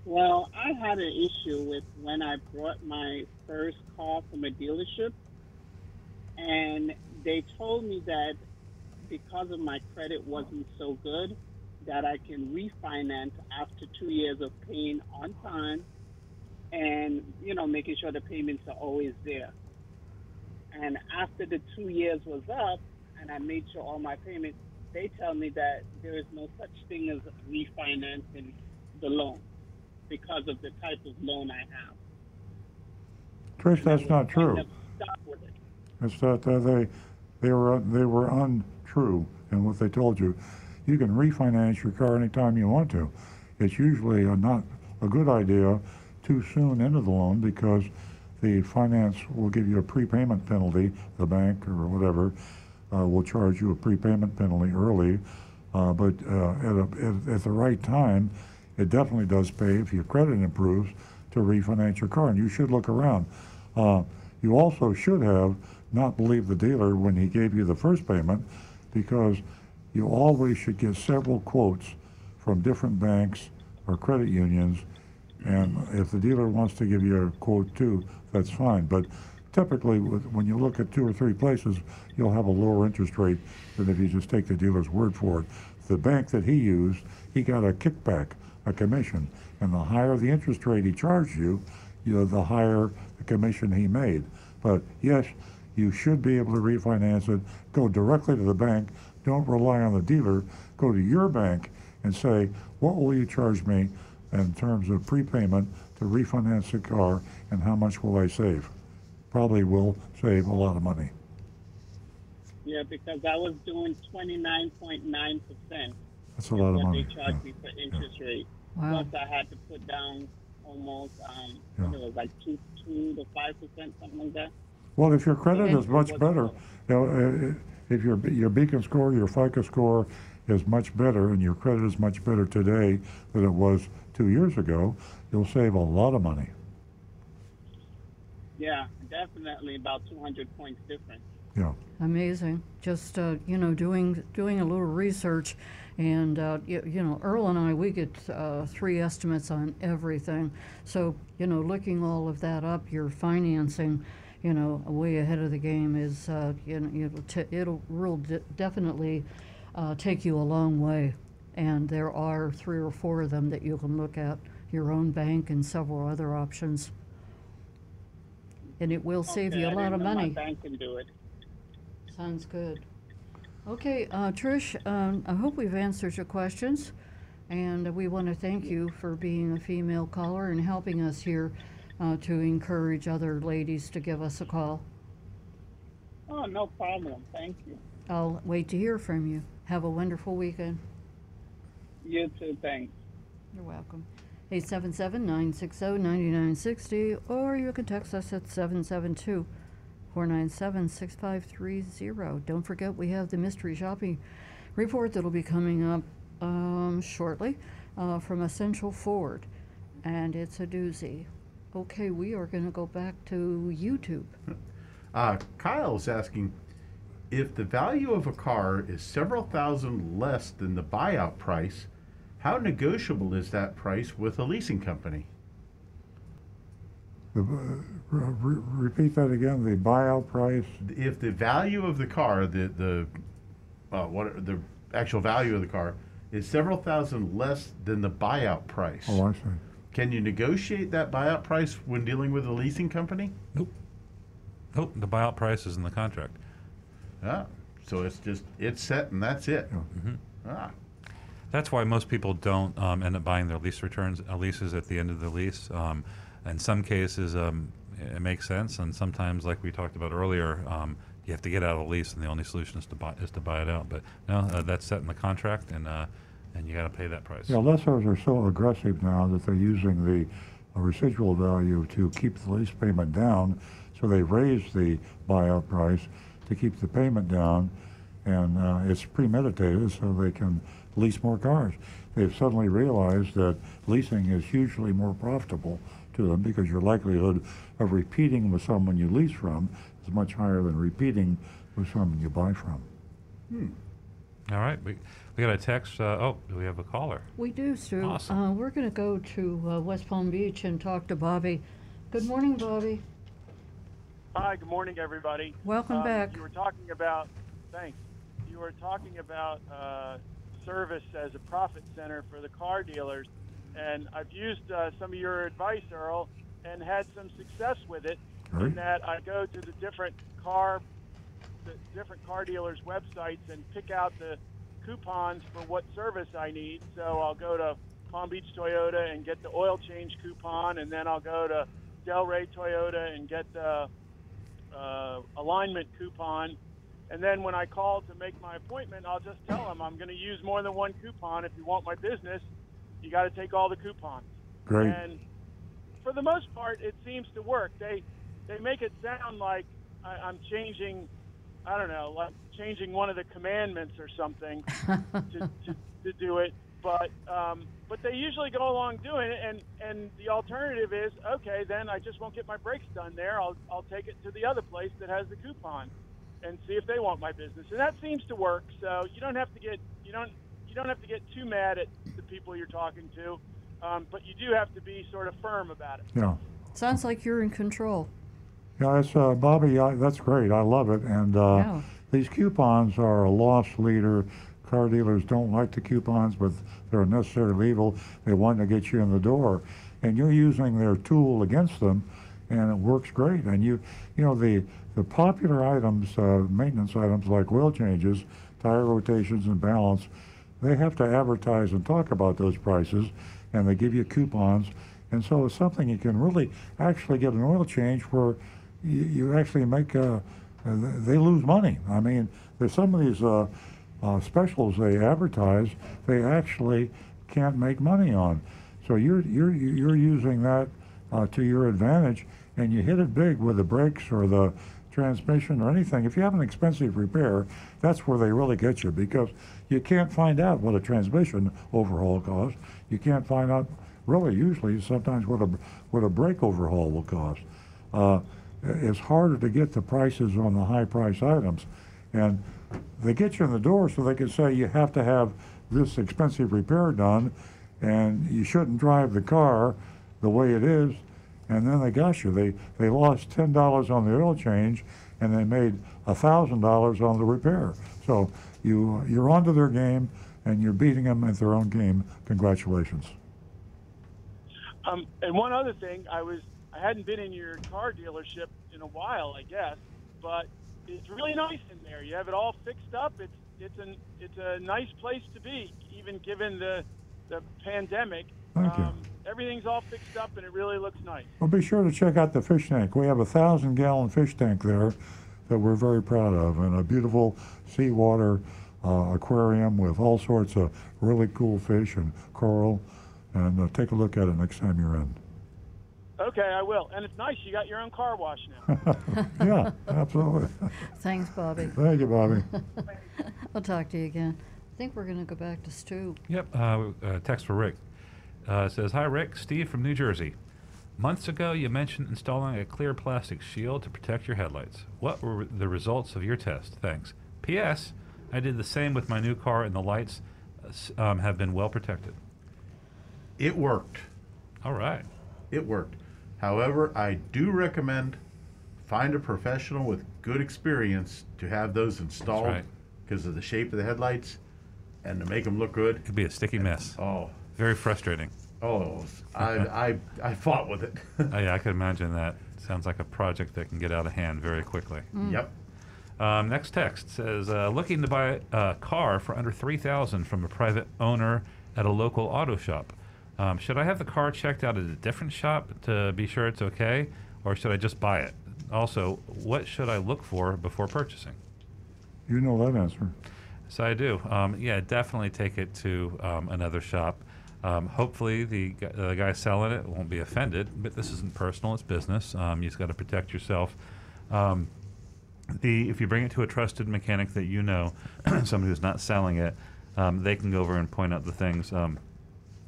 Well, I had an issue with when I brought my first car from a dealership, and they told me that because of my credit wasn't so good, that I can refinance after two years of paying on time, and you know making sure the payments are always there. And after the two years was up, and I made sure all my payments, they tell me that there is no such thing as refinancing the loan because of the type of loan I have. Trish, that's not true. Kind of stuck with it. It's that uh, they, they were, they were untrue in what they told you. You can refinance your car anytime you want to. It's usually a not a good idea too soon into the loan because the finance will give you a prepayment penalty, the bank or whatever, uh, will charge you a prepayment penalty early. Uh, but uh, at, a, at, at the right time, it definitely does pay if your credit improves to refinance your car. And you should look around. Uh, you also should have not believed the dealer when he gave you the first payment because you always should get several quotes from different banks or credit unions. And if the dealer wants to give you a quote too, that's fine. But typically, when you look at two or three places, you'll have a lower interest rate than if you just take the dealer's word for it. The bank that he used, he got a kickback, a commission. And the higher the interest rate he charged you, you know, the higher the commission he made. But yes, you should be able to refinance it. Go directly to the bank. Don't rely on the dealer. Go to your bank and say, what will you charge me in terms of prepayment to refinance the car and how much will I save? Probably will save a lot of money. Yeah, because I was doing 29.9%. That's a lot of what money. they charged yeah. me for interest rate. Wow. Plus, I had to put down almost, um, Yeah. I think it was like two, two to five percent, something like that. Well, if your credit is much better, you know, uh, if your your beacon score, your FICO score is much better, and your credit is much better today than it was two years ago, you'll save a lot of money. Yeah, definitely about two hundred points difference. Yeah. Amazing. Just uh, you know, doing doing a little research, and uh, you, you know, Earl and I we get uh, three estimates on everything. So you know, looking all of that up, your financing, you know, way ahead of the game is uh, you know it'll t- it'll real de- definitely uh, take you a long way. And there are three or four of them that you can look at, your own bank and several other options. And it will save Okay, you a I lot didn't of know money. My bank can do it. Sounds good. Okay, uh, Trish, um, I hope we've answered your questions. And we want to thank you for being a female caller and helping us here uh, to encourage other ladies to give us a call. Oh, no problem. Thank you. I'll wait to hear from you. Have a wonderful weekend. You too. Thanks. You're welcome. 877 960 9960, or you can text us at 772 497 6530. Don't forget, we have the mystery shopping report that'll be coming up um, shortly uh, from Essential Ford, and it's a doozy. Okay, we are going to go back to YouTube. Uh, Kyle's asking if the value of a car is several thousand less than the buyout price, how negotiable is that price with a leasing company? The, uh, re- re- repeat that again. The buyout price. If the value of the car, the the uh, what the actual value of the car is several thousand less than the buyout price, Oh, I see. can you negotiate that buyout price when dealing with a leasing company? Nope. Nope. The buyout price is in the contract. Ah, so it's just it's set and that's it. Mm-hmm. Ah, That's why most people don't um, end up buying their lease returns uh, leases at the end of the lease. Um, in some cases, um, it, makes sense. And sometimes, like we talked about earlier, um, you have to get out of the lease, and the only solution is to buy is to buy it out. But no, uh, that's set in the contract, and uh, and you got to pay that price. Yeah, lessors are so aggressive now that they're using the residual value to keep the lease payment down. So they raise the buyout price to keep the payment down, and uh, it's premeditated so they can lease more cars. They've suddenly realized that leasing is hugely more profitable to them because your likelihood of repeating with someone you lease from is much higher than repeating with someone you buy from. All right, we we got a text. Uh, oh, do we have a caller? We do, Stu. Awesome. Uh, we're going to go to uh, West Palm Beach and talk to Bobby. Good morning, Bobby. Hi, good morning, everybody. Welcome Um, back. You were talking about, thanks. You were talking about uh, service as a profit center for the car dealers, and I've used uh, some of your advice, Earl, and had some success with it. Right. In that I go to the different car, the different car dealers' websites and pick out the coupons for what service I need. So I'll go to Palm Beach Toyota and get the oil change coupon, and then I'll go to Delray Toyota and get the uh, alignment coupon. And then when I call to make my appointment, I'll just tell them I'm going to use more than one coupon. If you want my business, you got to take all the coupons. Great. And for the most part, it seems to work. They they make it sound like I, I'm changing, I don't know, like changing one of the commandments or something to, to, to do it. But um, but they usually go along doing it, and and the alternative is okay. Then I just won't get my brakes done there. I'll I'll take it to the other place that has the coupon, and see if they want my business. And that seems to work. So you don't have to get you don't you don't have to get too mad at the people you're talking to, um, but you do have to be sort of firm about it. Yeah. Sounds like you're in control. Yeah, it's uh, Bobby. I, that's great. I love it. And uh, Yeah. these coupons are a loss leader. Car dealers don't like the coupons, but they're necessarily evil. They want to get you in the door, and you're using their tool against them, and it works great. And you, you know, the the popular items, uh, maintenance items like oil changes, tire rotations, and balance, they have to advertise and talk about those prices, and they give you coupons. And so it's something you can really actually get an oil change where you, you actually make, uh, uh, they lose money. I mean, there's some of these uh, uh, specials they advertise, they actually can't make money on. So you're, you're, you're using that uh, to your advantage, and you hit it big with the brakes or the transmission or anything. If you have an expensive repair, that's where they really get you because you can't find out what a transmission overhaul costs. You can't find out really usually sometimes what a what a brake overhaul will cost. Uh, it's harder to get the prices on the high price items, and they get you in the door so they can say you have to have this expensive repair done, and you shouldn't drive the car the way it is. And then they got you. They they lost ten dollars on the oil change, and they made thousand dollars on the repair. So you you're onto their game, and you're beating them at their own game. Congratulations. Um, and one other thing, I was I hadn't been in your car dealership in a while, I guess, but it's really nice in there. You have it all fixed up. It's it's an it's a nice place to be, even given the the pandemic. Thank you. um, Everything's all fixed up, and it really looks nice. Well, be sure to check out the fish tank. We have a thousand gallon fish tank there that we're very proud of, and a beautiful seawater uh, aquarium with all sorts of really cool fish and coral. And uh, take a look at it next time you're in. Okay, I will. And it's nice you got your own car wash now. yeah, absolutely. Thanks, Bobby. Thank you, Bobby. I'll talk to you again. I think we're going to go back to Stu. Yep. Uh, uh, text for Rick. Uh, says, Hi, Rick. Steve from New Jersey. Months ago, you mentioned installing a clear plastic shield to protect your headlights. What were the results of your test? Thanks. P.S. I did the same with my new car, and the lights uh, um, have been well protected. It worked. All right. It worked. However, I do recommend find a professional with good experience to have those installed right. because of the shape of the headlights and to make them look good. It could be a sticky mess. Oh, Very frustrating. Oh, I, I, I fought with it. Oh, yeah, I could imagine that. Sounds like a project that can get out of hand very quickly. Yep. Um, next text says, uh, looking to buy a car for under 3000 from a private owner at a local auto shop. Um, should I have the car checked out at a different shop to be sure it's okay? or should I just buy it? Also, what should I look for before purchasing? You know that answer. So I do. Um, yeah, definitely take it to um, another shop. Um, hopefully, the, the guy selling it won't be offended, but this isn't personal; it's business. Um, you just got to protect yourself. Um, the if you bring it to a trusted mechanic that you know, somebody who's not selling it, um, they can go over and point out the things. Um,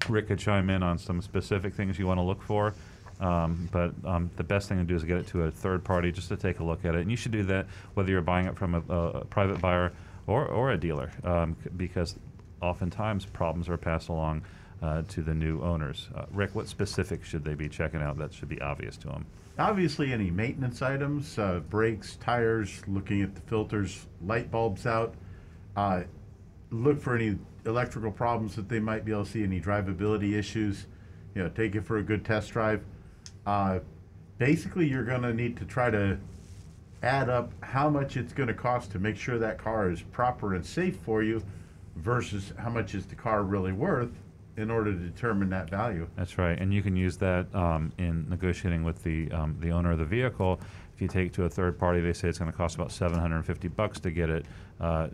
Rick could chime in on some specific things you want to look for. Um, but um, the best thing to do is get it to a third party just to take a look at it. And you should do that whether you're buying it from a, a, private buyer or, or a dealer, um, because oftentimes problems are passed along uh, to the new owners. Uh, Rick, what specifics should they be checking out that should be obvious to them? Obviously, any maintenance items, uh, brakes, tires, looking at the filters, light bulbs out. Uh, look for any electrical problems that they might be able to see, any drivability issues. You know, take it for a good test drive. Uh, basically, you're going to need to try to add up how much it's going to cost to make sure that car is proper and safe for you versus how much is the car really worth in order to determine that value. That's right, and you can use that um, in negotiating with the um, the owner of the vehicle. If you take to a third party, they say it's going to cost about 750 bucks to get it uh,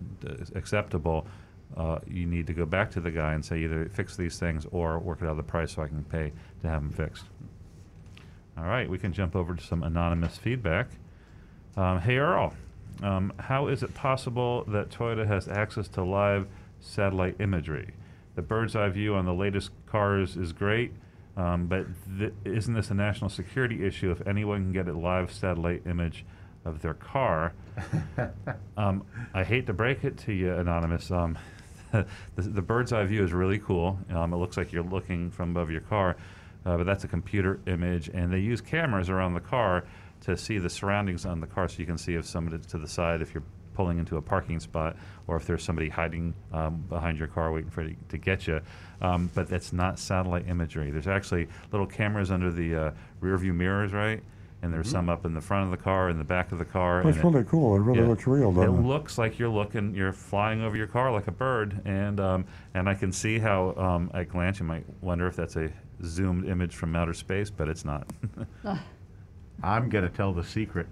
acceptable. Uh, you need to go back to the guy and say either fix these things or work it out of the price so I can pay to have them fixed. All right, we can jump over to some anonymous feedback. Um, hey Earl, um, how is it possible that Toyota has access to live satellite imagery? The bird's eye view on the latest cars is great, um, but th- isn't this a national security issue if anyone can get a live satellite image of their car? um, I hate to break it to you, Anonymous. Um, the, the bird's eye view is really cool. Um, it looks like you're looking from above your car, uh, but that's a computer image, and they use cameras around the car to see the surroundings on the car, so you can see if somebody's to the side, if you're pulling into a parking spot, or if there's somebody hiding um, behind your car waiting for it to get you. Um, but that's not satellite imagery. There's actually little cameras under the uh, rear view mirrors, right? And there's some up in the front of the car, in the back of the car. That's and it- really cool. It really yeah. looks real, It doesn't it? looks like you're looking, you're flying over your car like a bird, and um, and I can see how um, at glance you might wonder if that's a zoomed image from outer space, but it's not. I'm going to tell the secret.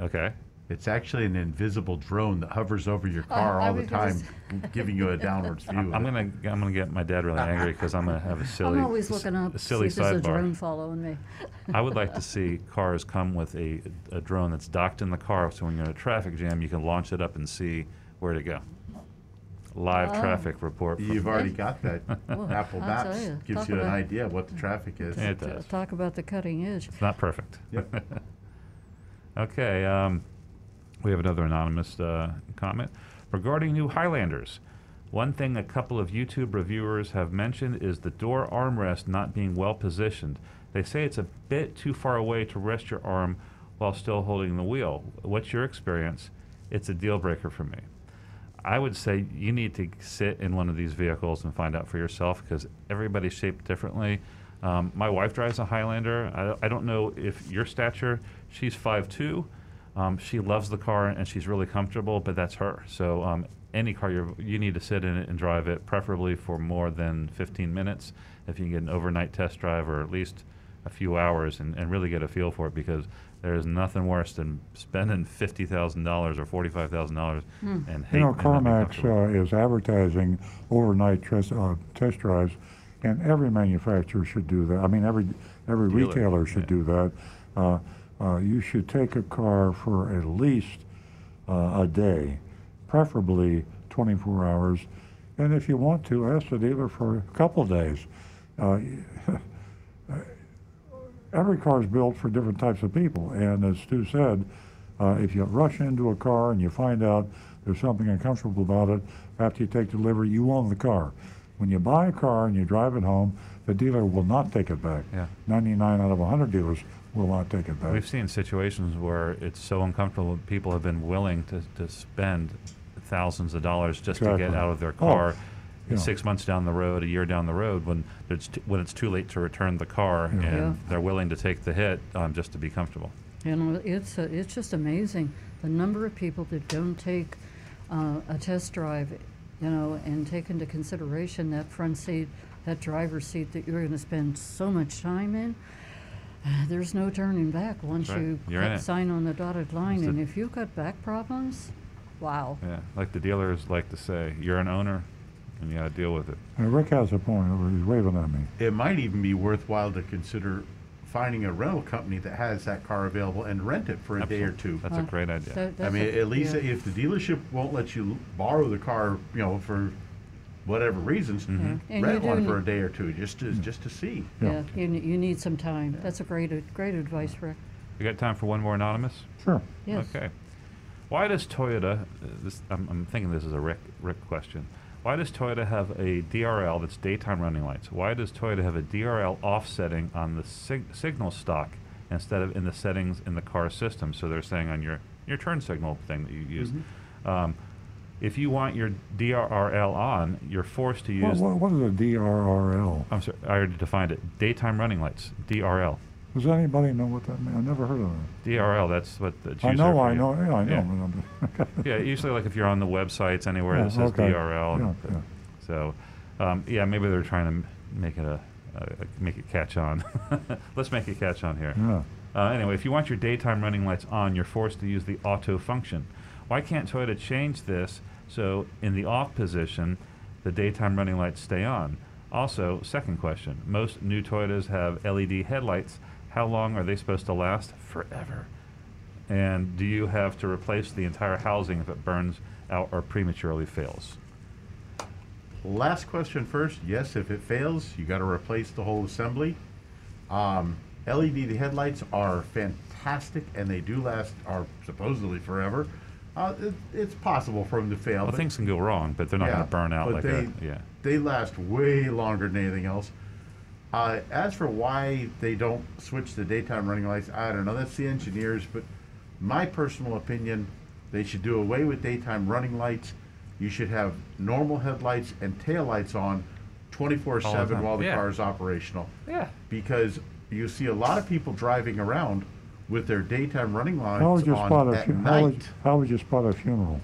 okay. It's actually an invisible drone that hovers over your car I all the time, giving you a downwards view. of I'm gonna I'm gonna get my dad really angry because I'm gonna have a silly. I'm always looking up a to see silly if there's a drone following me. I would like to see cars come with a, a drone that's docked in the car, so when you're in a traffic jam, you can launch it up and see where to go. Live Oh. traffic report. You've already got that. Well, Apple I'll Maps you, gives talk you an idea of what the traffic is. It does. Talk about the cutting edge. It's not perfect. Yep. okay. Um, we have another anonymous uh, comment regarding new Highlanders. One thing a couple of YouTube reviewers have mentioned is the door armrest not being well positioned. They say it's a bit too far away to rest your arm while still holding the wheel. What's your experience? It's a deal breaker for me. I would say you need to sit in one of these vehicles and find out for yourself because everybody's shaped differently. Um, my wife drives a Highlander. I, I don't know if your stature, she's 5'2. Um, she loves the car and she's really comfortable, but that's her. So um, any car you you need to sit in it and drive it, preferably for more than 15 minutes. If you can get an overnight test drive or at least a few hours and, and really get a feel for it, because there is nothing worse than spending fifty thousand dollars or forty five thousand dollars and hate You know, and not be CarMax uh, is advertising overnight test, uh, test drives, and every manufacturer should do that. I mean, every every Dealer, retailer should yeah. do that. Uh, uh, you should take a car for at least uh, a day, preferably 24 hours, and if you want to, ask the dealer for a couple days. Uh, every car is built for different types of people, and as Stu said, uh, if you rush into a car and you find out there's something uncomfortable about it after you take delivery, you own the car. When you buy a car and you drive it home, the dealer will not take it back. Yeah. 99 out of 100 dealers will not take it back. We've seen situations where it's so uncomfortable, that people have been willing to, to spend thousands of dollars just to get out of their Oh, car. yeah. Six months down the road, a year down the road, when it's t- when it's too late to return the car, Yeah. and Yeah. they're willing to take the hit um, just to be comfortable. You know, it's uh, it's just amazing the number of people that don't take uh, a test drive, you know, and take into consideration that front seat, that driver's seat that you're going to spend so much time in. There's no turning back once right. you You're cut- sign on the dotted line. It's And if you've got back problems, wow. Yeah, like the dealers like to say, you're an owner, and you got to deal with it. And Rick has a point. over- He's waving at me. It might even be worthwhile to consider finding a rental company that has that car available and rent it for a day or two. That's a great idea. That- I mean, a- at least yeah. if the dealership won't let you borrow the car, you know, for whatever reasons, Yeah. And you rent one do for a day or two just to just to see. Yeah, you, ne- you need some time. That's a great, ad- great advice, Rick. We got time for one more anonymous? Sure. Yes. Okay. Why does Toyota? Uh, this, I'm, I'm thinking this is a Rick Rick question. Why does Toyota have a DRL that's daytime running lights? Why does Toyota have a DRL offsetting on the sig- signal stock instead of in the settings in the car system? So they're saying on your your turn signal thing that you use. Um, if you want your DRRL on, you're forced to What, use. what, what is a DRRL? I'm sorry, I already defined it. Daytime running lights, DRL. Does anybody know what that means? I never heard of it. DRL, that's what the I know, I you. know, yeah, I know. Yeah. Yeah, usually like if you're on the websites anywhere Yeah, that says okay. DRL. Yeah, yeah. So, um, yeah, maybe they're trying to make it a, uh, make it catch on. Let's make it catch on here. Yeah. Uh, anyway, if you want your daytime running lights on, you're forced to use the auto function. Why can't Toyota change this so in the off position, the daytime running lights stay on? Also, second question: Most new Toyotas have LED headlights. How long are they supposed to last? Forever. And do you have to replace the entire housing if it burns out or prematurely fails? Last question first. Yes, if it fails, you got to replace the whole assembly. Um, LED headlights are fantastic, and they do last, are supposedly forever. Uh, it, it's possible for them to fail. Well, but- things can go wrong, but they're not going to burn out like they, a yeah. They last way longer than anything else. Uh, as for why they don't switch the daytime running lights, I don't know. That's the engineers, but my personal opinion, they should do away with daytime running lights. You should have normal headlights and taillights on 24 All the 7 while the Yeah. car is operational. Yeah. Because you see a lot of people driving around with their daytime running How lights would you on spot a at fu- night how would, how would you spot a funeral?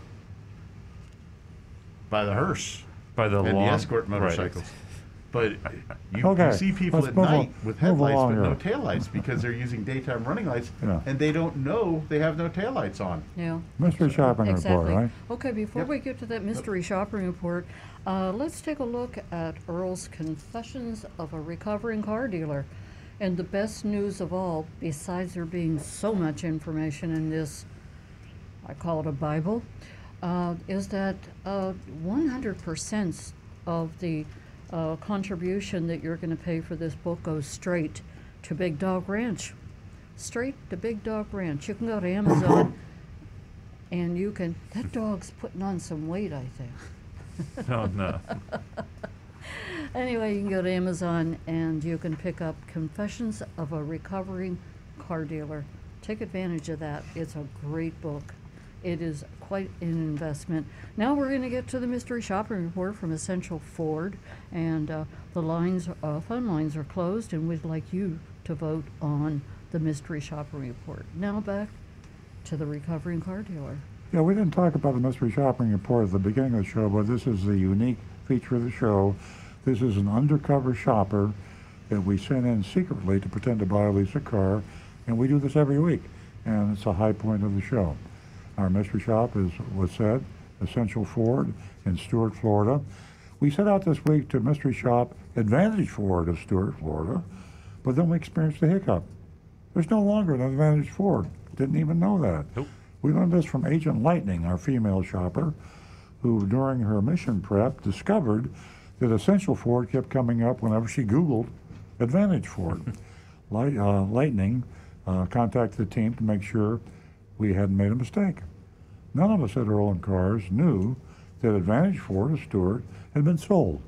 by the hearse. By the and long the escort right. motorcycles. But you, Okay, you see people let's at move on- night with headlights but no taillights because they're using daytime running lights Yeah. and they don't know they have no taillights on. Yeah. Mystery shopping report, right? Okay, before Yep. we get to that mystery shopping report, uh, let's take a look at Earl's Confessions of a Recovering Car Dealer. And the best news of all, besides there being so much information in this, I call it a Bible, uh, is that uh, 100% of the uh, contribution that you're going to pay for this book goes straight to Big Dog Ranch. Straight to Big Dog Ranch. You can go to Amazon and you can. That dog's putting on some weight, I think. Oh no. Anyway, you can go to Amazon and you can pick up Confessions of a Recovering Car Dealer. Take advantage of that. It's a great book. It is quite an investment. Now we're going to get to the mystery shopping report from Essential Ford, and uh, the lines, uh, phone lines are closed, and we'd like you to vote on the mystery shopping report. Now back to the recovering car dealer. Yeah, we didn't talk about the mystery shopping report at the beginning of the show, but this is the unique feature of the show. This is an undercover shopper that we send in secretly to pretend to buy a Lisa car, and we do this every week, and it's a high point of the show. Our mystery shop is, was said, Essential Ford in Stuart, Florida. We set out this week to mystery shop Advantage Ford of Stuart, Florida, but then we experienced a hiccup. There's no longer an Advantage Ford. Didn't even know that. Nope. We learned this from Agent Lightning, our female shopper, who during her mission prep discovered that Essential Ford kept coming up whenever she Googled Advantage Ford. Light, uh, Lightning uh, contacted the team to make sure we hadn't made a mistake. None of us at Earl and Cars knew that Advantage Ford of Stuart had been sold.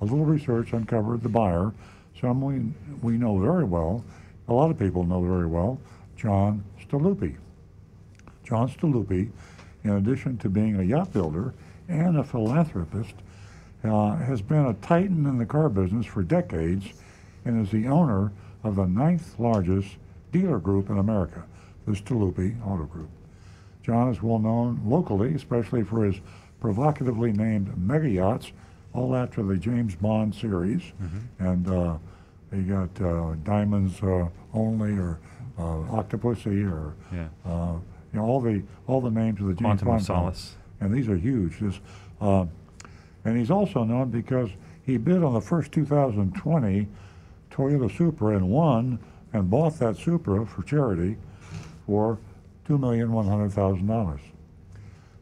A little research uncovered the buyer, someone we know very well, a lot of people know very well, John Staluppi. John Staluppi, in addition to being a yacht builder and a philanthropist, uh, has been a titan in the car business for decades and is the owner of the ninth largest dealer group in America, the Staluppi Auto Group. John is well known locally, especially for his provocatively named mega yachts, all after the James Bond series. And uh, you got uh, diamonds uh, only, or uh, octopussy, or Yeah. uh, you know all the all the names of the James Quantum Bond. Solace. and these are huge. This, uh, and he's also known because he bid on the first 2020 Toyota Supra and won, and bought that Supra for charity for two million one hundred thousand dollars.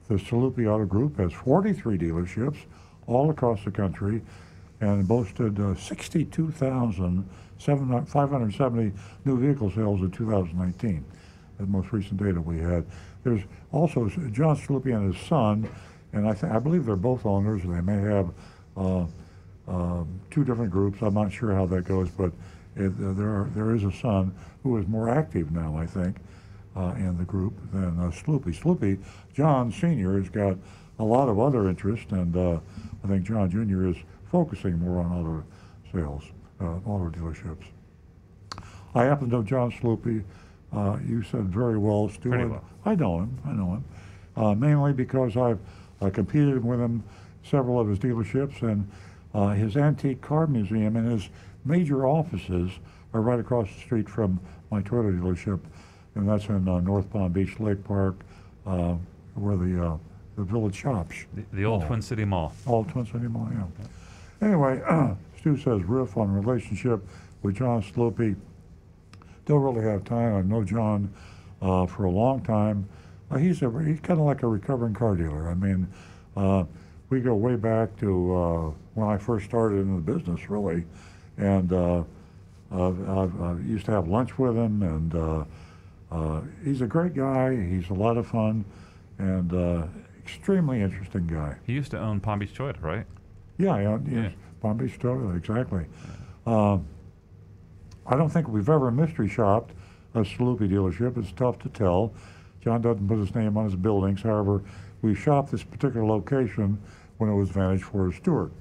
The Staluppi Auto Group has 43 dealerships all across the country and boasted uh, 62,570 new vehicle sales in 2019, the most recent data we had. There's also John Staluppi and his son, and I, th- I believe they're both owners. They may have uh, um, two different groups. I'm not sure how that goes, but it, uh, there, are, there is a son who is more active now, I think, uh, in the group than uh, Sloopy. Sloopy, John Sr. has got a lot of other interest, and uh, I think John Jr. is focusing more on auto sales, uh, auto dealerships. I happen to know John Sloopy. Uh, you said very well, Stuart. Well. I know him. I know him. Uh, mainly because I've uh, competed with him several of his dealerships, and uh, his antique car museum and his major offices are right across the street from my Toyota dealership, and that's in uh, North Palm Beach Lake Park, uh, where the uh, the village shops. The, the old. Twin City Mall. All Twin City Mall, yeah. Anyway, Stu says riff on relationship with John Sloopy. Don't really have time. I've known John uh, for a long time. He's a he's kind of like a recovering car dealer. I mean, uh, we go way back to uh, when I first started in the business, really, and uh, I used to have lunch with him, and uh, uh, he's a great guy. He's a lot of fun, and uh, extremely interesting guy. He used to own Palm Beach Toyota, right? Yeah, yeah, Yeah. Palm Beach Toyota, exactly. Um, I don't think we've ever mystery shopped a Staluppi dealership. It's tough to tell. John doesn't put his name on his buildings. However, we shopped this particular location when it was Vantage Ford Stuart.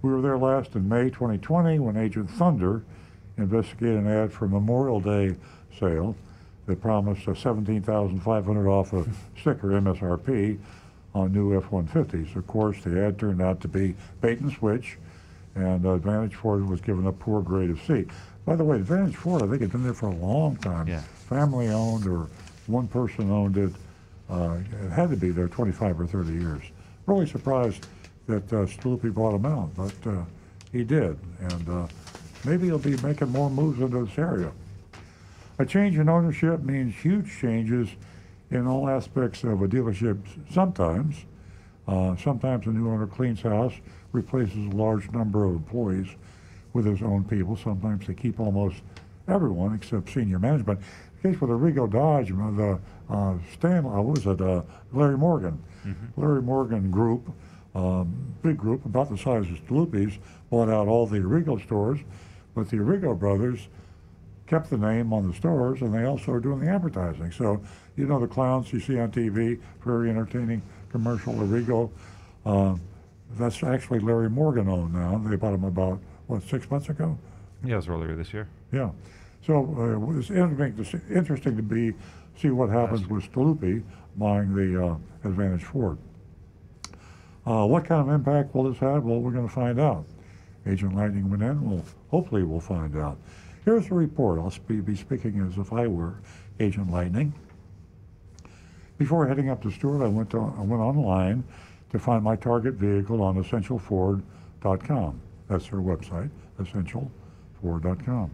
We were there last in May 2020 when Agent Thunder investigated an ad for Memorial Day sale that promised a 17500 off a sticker MSRP on new F-150s. Of course, the ad turned out to be bait and switch, and uh, Advantage Ford was given a poor grade of C. By the way, Advantage Ford, I think, had been there for a long time. Yeah. Family owned or one person owned it. Uh, it had to be there 25 or 30 years. Really surprised that uh, bought him out, but uh, he did. And uh, maybe he'll be making more moves into this area. A change in ownership means huge changes in all aspects of a dealership sometimes. Uh, sometimes a new owner cleans house, replaces a large number of employees with his own people. Sometimes they keep almost everyone except senior management. Case with the Rego Dodge, uh, the uh, Stan, uh, what was it, uh, Larry Morgan. Larry Morgan Group, um, big group, about the size of Sloopy's, bought out all the Arrigo stores, but the Arrigo brothers kept the name on the stores, and they also are doing the advertising. So, you know, the clowns you see on TV, very entertaining commercial, Arrigo. Uh, that's actually Larry Morgan owned now. They bought him about, what, six months ago? Yeah, it was earlier this year. Yeah. So uh, it's interesting to, see, interesting to be see what happens with Staluppi buying the uh, Advantage Ford. Uh, what kind of impact will this have? Well, we're going to find out. Agent Lightning went in. Well, hopefully we'll find out. Here's the report. I'll be speaking as if I were Agent Lightning. Before heading up to Stuart, I went, to, I went online to find my target vehicle on essentialford.com. That's their website, essentialford.com.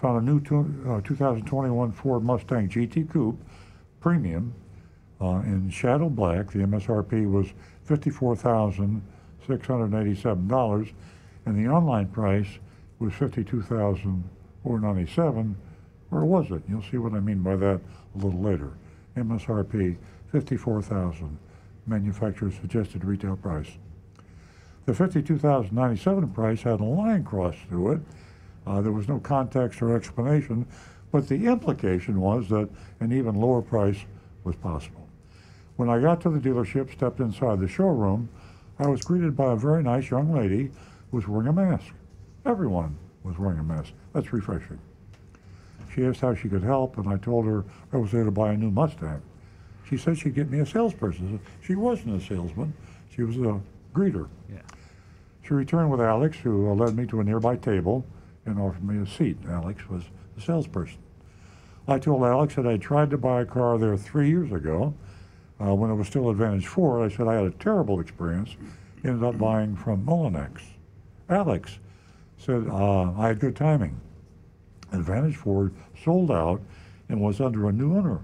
Found a new two, uh, 2021 Ford Mustang GT Coupe Premium uh, in Shadow Black. The MSRP was $54,687, and the online price was $52,497. Or was it? You'll see what I mean by that a little later. MSRP 54000 manufacturer's suggested retail price. The 52097 price had a line crossed through it. Uh, there was no context or explanation, but the implication was that an even lower price was possible. When I got to the dealership, stepped inside the showroom, I was greeted by a very nice young lady who was wearing a mask. Everyone was wearing a mask. That's refreshing. She asked how she could help, and I told her I was there to buy a new Mustang. She said she'd get me a salesperson. She wasn't a salesman, she was a greeter. Yeah. She returned with Alex, who uh, led me to a nearby table and offered me a seat. Alex was the salesperson. I told Alex that I tried to buy a car there three years ago uh, when it was still Advantage Ford. I said I had a terrible experience, ended up buying from Mullinax. Alex said uh, I had good timing. Advantage Ford sold out and was under a new owner.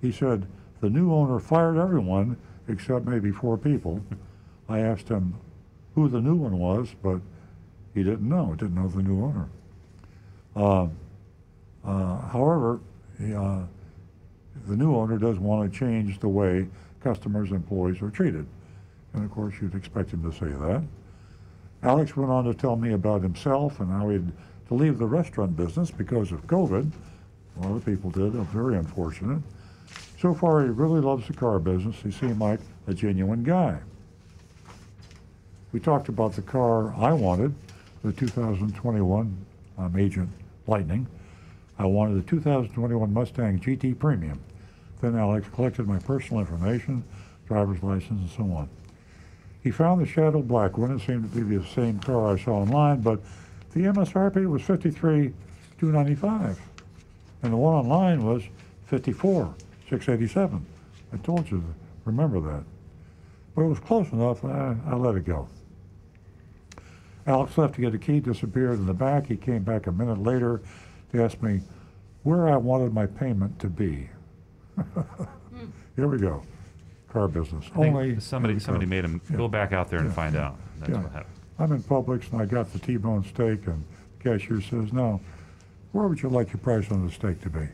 He said the new owner fired everyone except maybe four people. I asked him who the new one was, but he didn't know. Didn't know the new owner. Uh, uh, however, uh, the new owner does want to change the way customers, and employees are treated, and of course, you'd expect him to say that. Alex went on to tell me about himself and how he had to leave the restaurant business because of COVID. A lot of people did. Very unfortunate. So far, he really loves the car business. He seemed like a genuine guy. We talked about the car I wanted, the 2021 um, Agent Lightning. I wanted the 2021 Mustang GT Premium. Then Alex collected my personal information, driver's license, and so on. He found the Shadow Black one. It seemed to be the same car I saw online, but the MSRP was 53,295, and the one online was 54,687. I told you, to remember that. But it was close enough. I, I let it go. Alex left to get a key, disappeared in the back. He came back a minute later to ask me where I wanted my payment to be. Hmm. Here we go. Car business. I think Only somebody in somebody car. made him Yeah. go back out there and Yeah, find out. That's yeah. what happened. I'm in Publix and I got the T-bone steak and the cashier says, no, where would you like your price on the steak to be?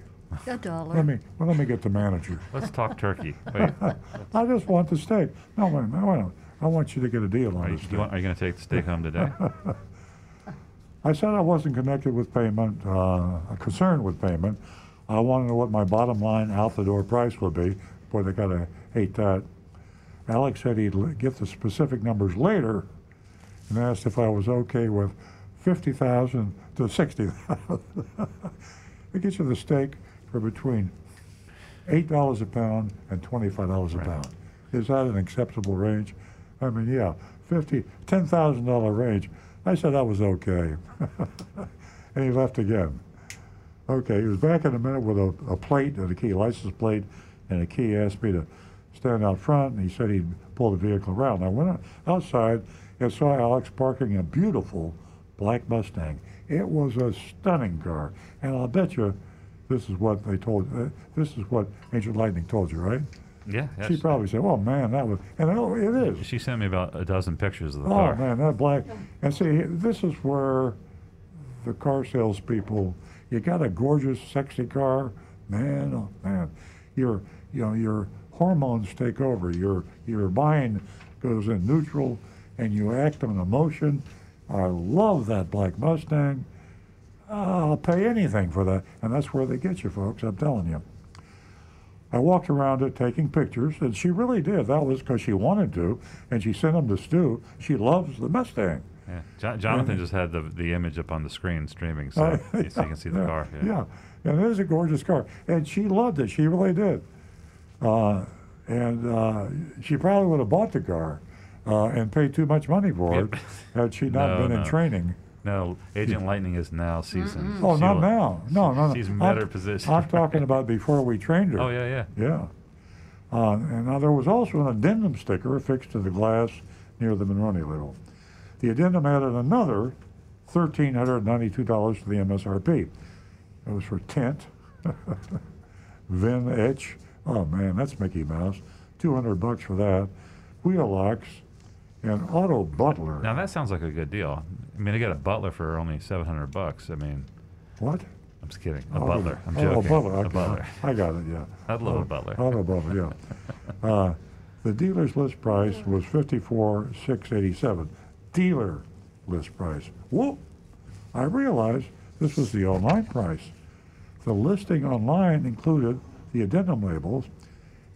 A dollar. Let me, well, let me get the manager. Let's talk turkey. Wait, I just want the steak. No, wait, no, wait, I want you to get a deal are on you, steak. want, are you going to take the steak home today? I said I wasn't connected with payment, uh, concerned with payment. I want to know what my bottom line out the door price would be. Boy, they gotta hate that. Alex said he'd l- get the specific numbers later and asked if I was okay with fifty thousand to sixty thousand. It gets you the steak for between eight dollars a pound and twenty-five dollars a Right. pound. Is that an acceptable range? I mean, yeah, fifty, ten thousand dollar range. I said that was okay. and he left again. Okay, he was back in a minute with a, a plate and a key, license plate and a key. He asked me to stand out front and he said he'd pull the vehicle around. I went outside and saw Alex parking a beautiful black Mustang. It was a stunning car. And I'll bet you this is what they told uh, this is what Agent Lightning told you, right? Yeah. She probably said, "Well, man, that was," and oh, it is. She sent me about a dozen pictures of the Oh car. man, that black. And see, this is where the car salespeople. You got a gorgeous, sexy car, man. Oh man, your you know your hormones take over. Your your mind goes in neutral, and you act on emotion. I love that black Mustang. I'll pay anything for that, and that's where they get you, folks. I'm telling you. I walked around it taking pictures, and she really did. That was because she wanted to, and she sent them to Stu. She loves the Mustang. Yeah. Jo- Jonathan Yeah. just had the the image up on the screen streaming, so, Uh, you- so you can see the yeah, car. Yeah. and it is a gorgeous car, and she loved it. She really did. Uh, and uh, she probably would have bought the car uh, and paid too much money for it had she not No, been in training. No, Agent Lightning is now seasoned. Oh, not She'll- now. No, no, no. She's I'm- better positioned. I'm talking about before we trained her. Oh yeah, yeah. Yeah. Uh, and now there was also an addendum sticker affixed to the glass near the Monroney label. The addendum added another $1,392 to the MSRP. It was for tint, VIN etch. Oh man, that's Mickey Mouse. 200 bucks for that. Wheel locks and auto butler. Now that sounds like a good deal. I mean, I got a butler for only seven hundred bucks. I mean, what? I'm just kidding. A butler. I'm joking. a butler. A butler. I got it. Yeah. I'd love a Oh, butler. Auto butler. Yeah. uh, the dealer's list price was fifty-four six eighty-seven. Dealer list price. Whoop! I realized this was the online price. The listing online included the addendum labels.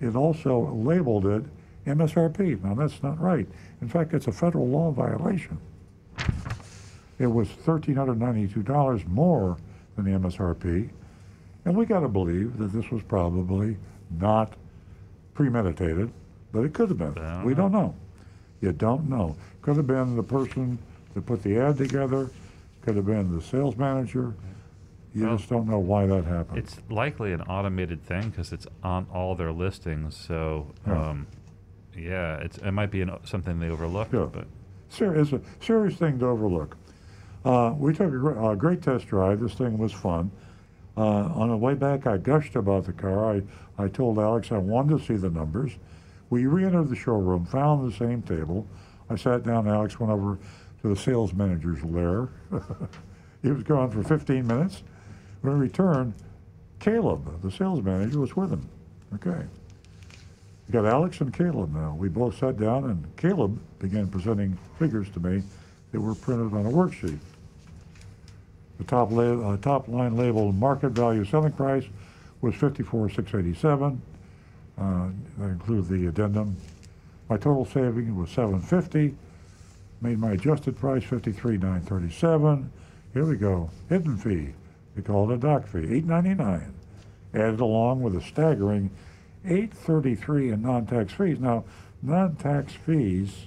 It also labeled it MSRP. Now that's not right. In fact, it's a federal law violation. It was $1,392 more than the MSRP. And we got to believe that this was probably not premeditated, but it could have been. Don't we know. don't know. You don't know. Could have been the person that put the ad together Could have been the sales manager. You Well, just don't know why that happened. It's likely an automated thing because it's on all their listings. So, Yeah. um, yeah, it's it might be an, something they overlooked. Yeah. But Ser- it's a serious thing to overlook. Uh, we took a, gr- a great test drive. This thing was fun. Uh, on the way back, I gushed about the car. I, I told Alex I wanted to see the numbers. We re-entered the showroom, found the same table. I sat down. Alex went over to the sales manager's lair. he was gone for 15 minutes. When he returned, Caleb, the sales manager, was with him. Okay. We got Alex and Caleb now. We both sat down, and Caleb began presenting figures to me that were printed on a worksheet. The top, uh, top line labeled market value selling price was 54,687. Uh, that included the addendum. My total saving was 750. Made my adjusted price 53,937. Here we go. Hidden fee. We call it a doc fee, 899. Added along with a staggering 833 in non-tax fees. Now, non-tax fees.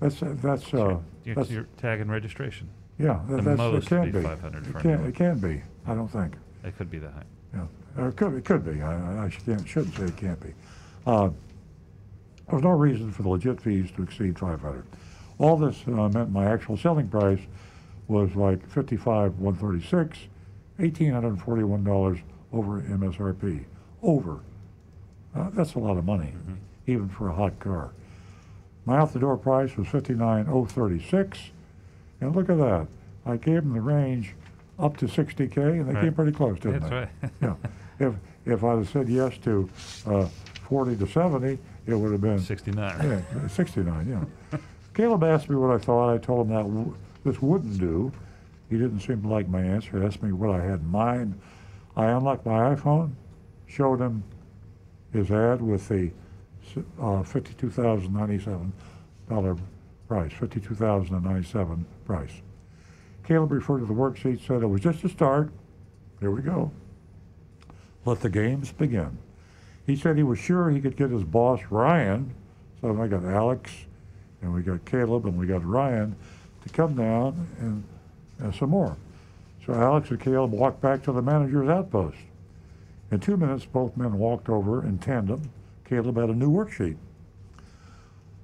That's that's uh, your, that's your tag and registration. yeah. That, the that's most it can would be be. 500 It for can, it can be. I don't think. It could be that high. Yeah, Uh, it could, it could be. I, I- I can't, shouldn't say it can't be. Uh, There's no reason for the legit fees to exceed 500. All this uh, meant my actual selling price was like 55, 136, $1,841 over MSRP. Over. Uh, that's a lot of money, even for a hot car. My out-the-door price was 59,036, and look at that. I gave them the range up to 60K, and they Right. came pretty close, didn't That's they? right. yeah. If if I'd have said yes to uh, 40 to 70, it would have been 69. yeah, 69. Yeah. Caleb asked me what I thought. I told him that w- this wouldn't do. He didn't seem to like my answer. He asked me what I had in mind. I unlocked my iPhone, showed him his ad with the uh, $52,097 price, 52,097 price. Caleb referred to the worksheet, said it was just a start. Here we go. Let the games begin. He said he was sure he could get his boss, Ryan, so I got Alex, and we got Caleb, and we got Ryan, to come down and, and some more. So Alex and Caleb walked back to the manager's outpost. In two minutes, both men walked over in tandem. Caleb had a new worksheet.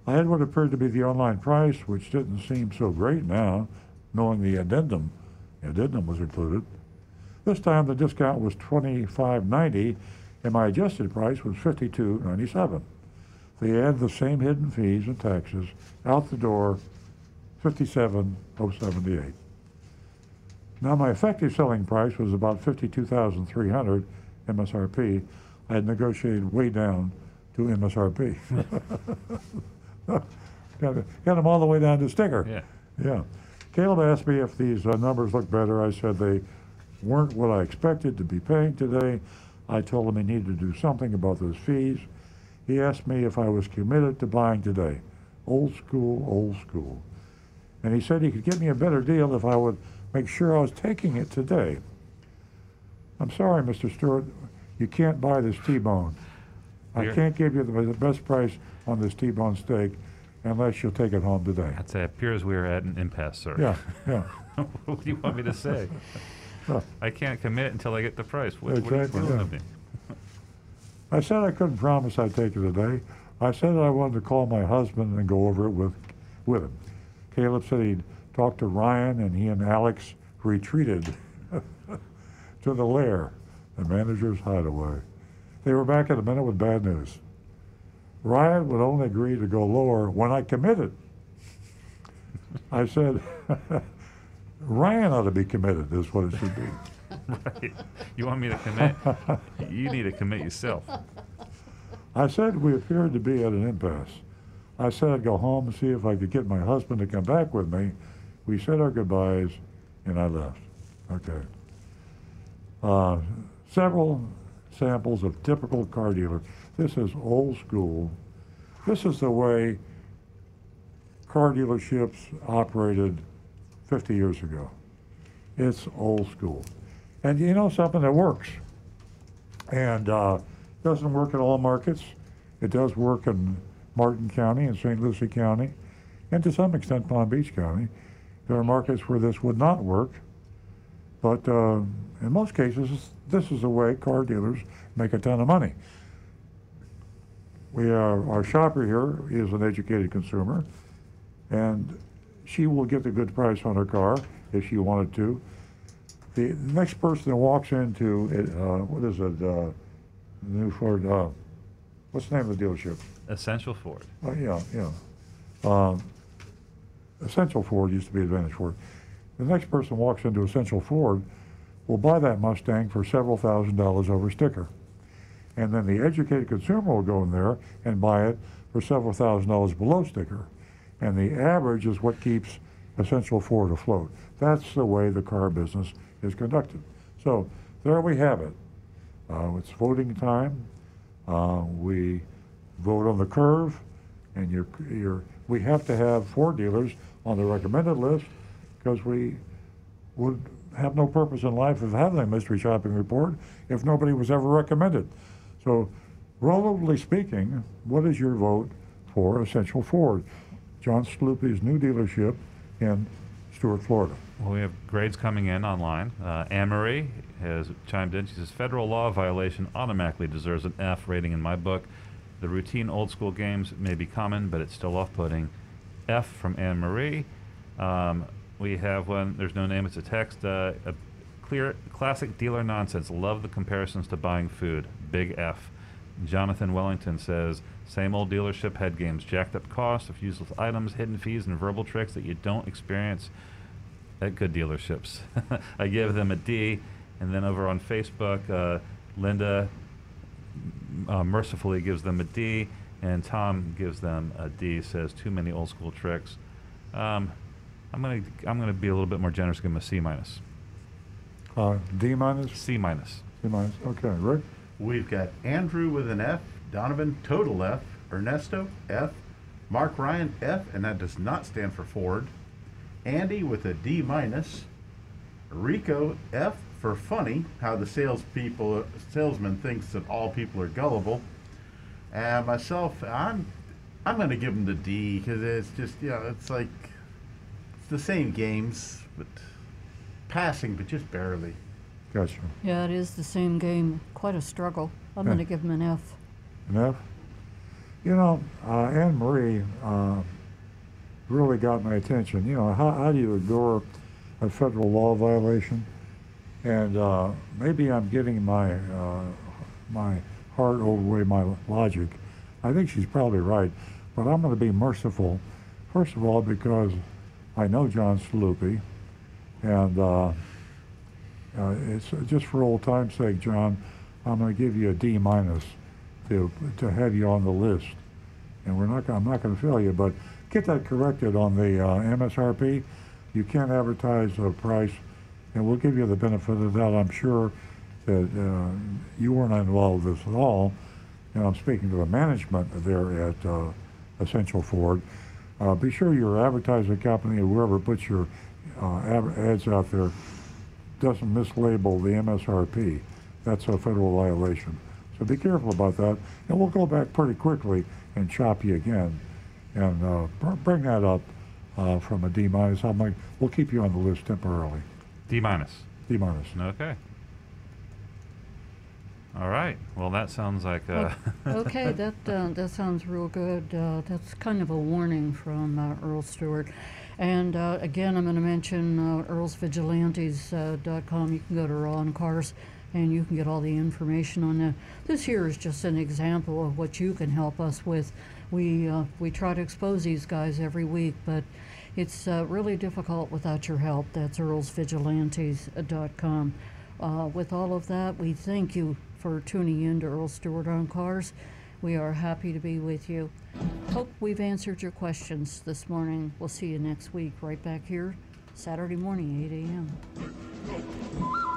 I had what appeared to be the online price, which didn't seem so great now, knowing the addendum. Addendum was included. This time the discount was $25.90 and my adjusted price was $52.97. They add the same hidden fees and taxes out the door, $57.078. Now my effective selling price was about $52,300 MSRP. I had negotiated way down to MSRP. got, them all the way down to sticker. Yeah. Yeah. Caleb asked me if these uh, numbers look better. I said they weren't what I expected to be paying today. I told him he needed to do something about those fees. He asked me if I was committed to buying today. Old school, old school. And he said he could get me a better deal if I would make sure I was taking it today. I'm sorry, Mr. Stewart, you can't buy this T-bone. I can't give you the, the best price on this T-bone steak unless you'll take it home today. Say it appears we are at an impasse, sir. Yeah, yeah. what do you want me to say? Yeah. I can't commit until I get the price. What, what are you Exactly, doing yeah. to me? I said I couldn't promise I'd take it today. I said I wanted to call my husband and go over it with, with him. Caleb said he'd talked to Ryan and he and Alex retreated to the lair, the manager's hideaway. They were back in a minute with bad news. Ryan would only agree to go lower when I committed. I said, Ryan ought to be committed, is what it should be. right. You want me to commit? you need to commit yourself. I said we appeared to be at an impasse. I said I'd go home and see if I could get my husband to come back with me. We said our goodbyes, and I left. Okay. Uh, several samples of typical car dealer. This is old school. This is the way car dealerships operated 50 years ago. It's old school. And you know something that works. And uh, doesn't work in all markets. It does work in Martin County and St. Lucie County, and to some extent Palm Beach County. There are markets where this would not work, but uh, in most cases, this is the way car dealers make a ton of money. We are, our shopper here is an educated consumer, and she will get a good price on her car if she wanted to. The next person that walks into it, uh, what is it? Uh, new Ford. Uh, what's the name of the dealership? Essential Ford. Oh yeah, yeah. Um, Essential Ford used to be Advantage Ford. The next person walks into Essential Ford will buy that Mustang for several thousand dollars over sticker. And then the educated consumer will go in there and buy it for several thousand dollars below sticker. And the average is what keeps Essential Ford afloat. That's the way the car business is conducted. So there we have it. Uh, it's voting time. Uh, we vote on the curve, and you're, you're, we have to have Ford dealers on the recommended list because we would have no purpose in life of having a mystery shopping report if nobody was ever recommended. So, relatively speaking, what is your vote for Essential Ford? John Sloopy's new dealership in Stuart, Florida. Well, we have grades coming in online. Uh, Anne Marie has chimed in. She says, Federal law violation automatically deserves an F rating in my book. The routine old school games may be common, but it's still off putting. F from Anne Marie. Um, we have one, there's no name, it's a text. Uh, a clear, classic dealer nonsense. Love the comparisons to buying food. Big F. Jonathan Wellington says, same old dealership head games, jacked up costs of useless items, hidden fees, and verbal tricks that you don't experience at good dealerships. I give them a D. And then over on Facebook, uh, Linda uh, mercifully gives them a D, and Tom gives them a D. Says too many old school tricks. Um, I'm gonna I'm gonna be a little bit more generous. Give them a C minus. Uh, D minus? C minus. C minus. Okay, Rick? We've got Andrew with an F, Donovan total F, Ernesto F, Mark Ryan F, and that does not stand for Ford. Andy with a D minus, Rico F for funny, how the salespeople salesman thinks that all people are gullible, and myself, I'm I'm going to give him the D because it's just you know it's like it's the same games, but passing, but just barely. Gotcha. Yeah, it is the same game. Quite a struggle. I'm Yeah. going to give him an F. An F? You know, uh, Anne Marie uh, really got my attention. You know, how, how do you ignore a federal law violation? And uh, maybe I'm getting my uh, my heart overweigh my logic. I think she's probably right, but I'm going to be merciful. First of all, because I know John Sloopy, and uh, uh, it's just for old time's sake, John. I'm going to give you a D minus to to have you on the list, and we're not. I'm not going to fail you, but get that corrected on the uh, MSRP. You can't advertise a price, and we'll give you the benefit of that. I'm sure that uh, you weren't involved with this at all, and I'm speaking to the management there at uh, Essential Ford. Uh, be sure your advertising company or whoever puts your uh, ad- ads out there doesn't mislabel the MSRP. That's a federal violation. So be careful about that. And we'll go back pretty quickly and chop you again and uh, br- bring that up uh, from a D minus. I might, we'll keep you on the list temporarily. D minus. D minus. Okay. All right. Well, that sounds like uh, okay, that uh, that sounds real good. Uh, that's kind of a warning from uh, Earl Stewart. And uh, again, I'm going to mention uh, earlsvigilantes.com. You can go to Earl on Cars and you can get all the information on that. This here is just an example of what you can help us with. We, uh, we try to expose these guys every week, but it's uh, really difficult without your help. That's earlsvigilantes.com. Uh, with all of that, we thank you for tuning in to Earl Stewart on Cars. We are happy to be with you. Hope we've answered your questions this morning. We'll see you next week right back here, Saturday morning, 8 a.m.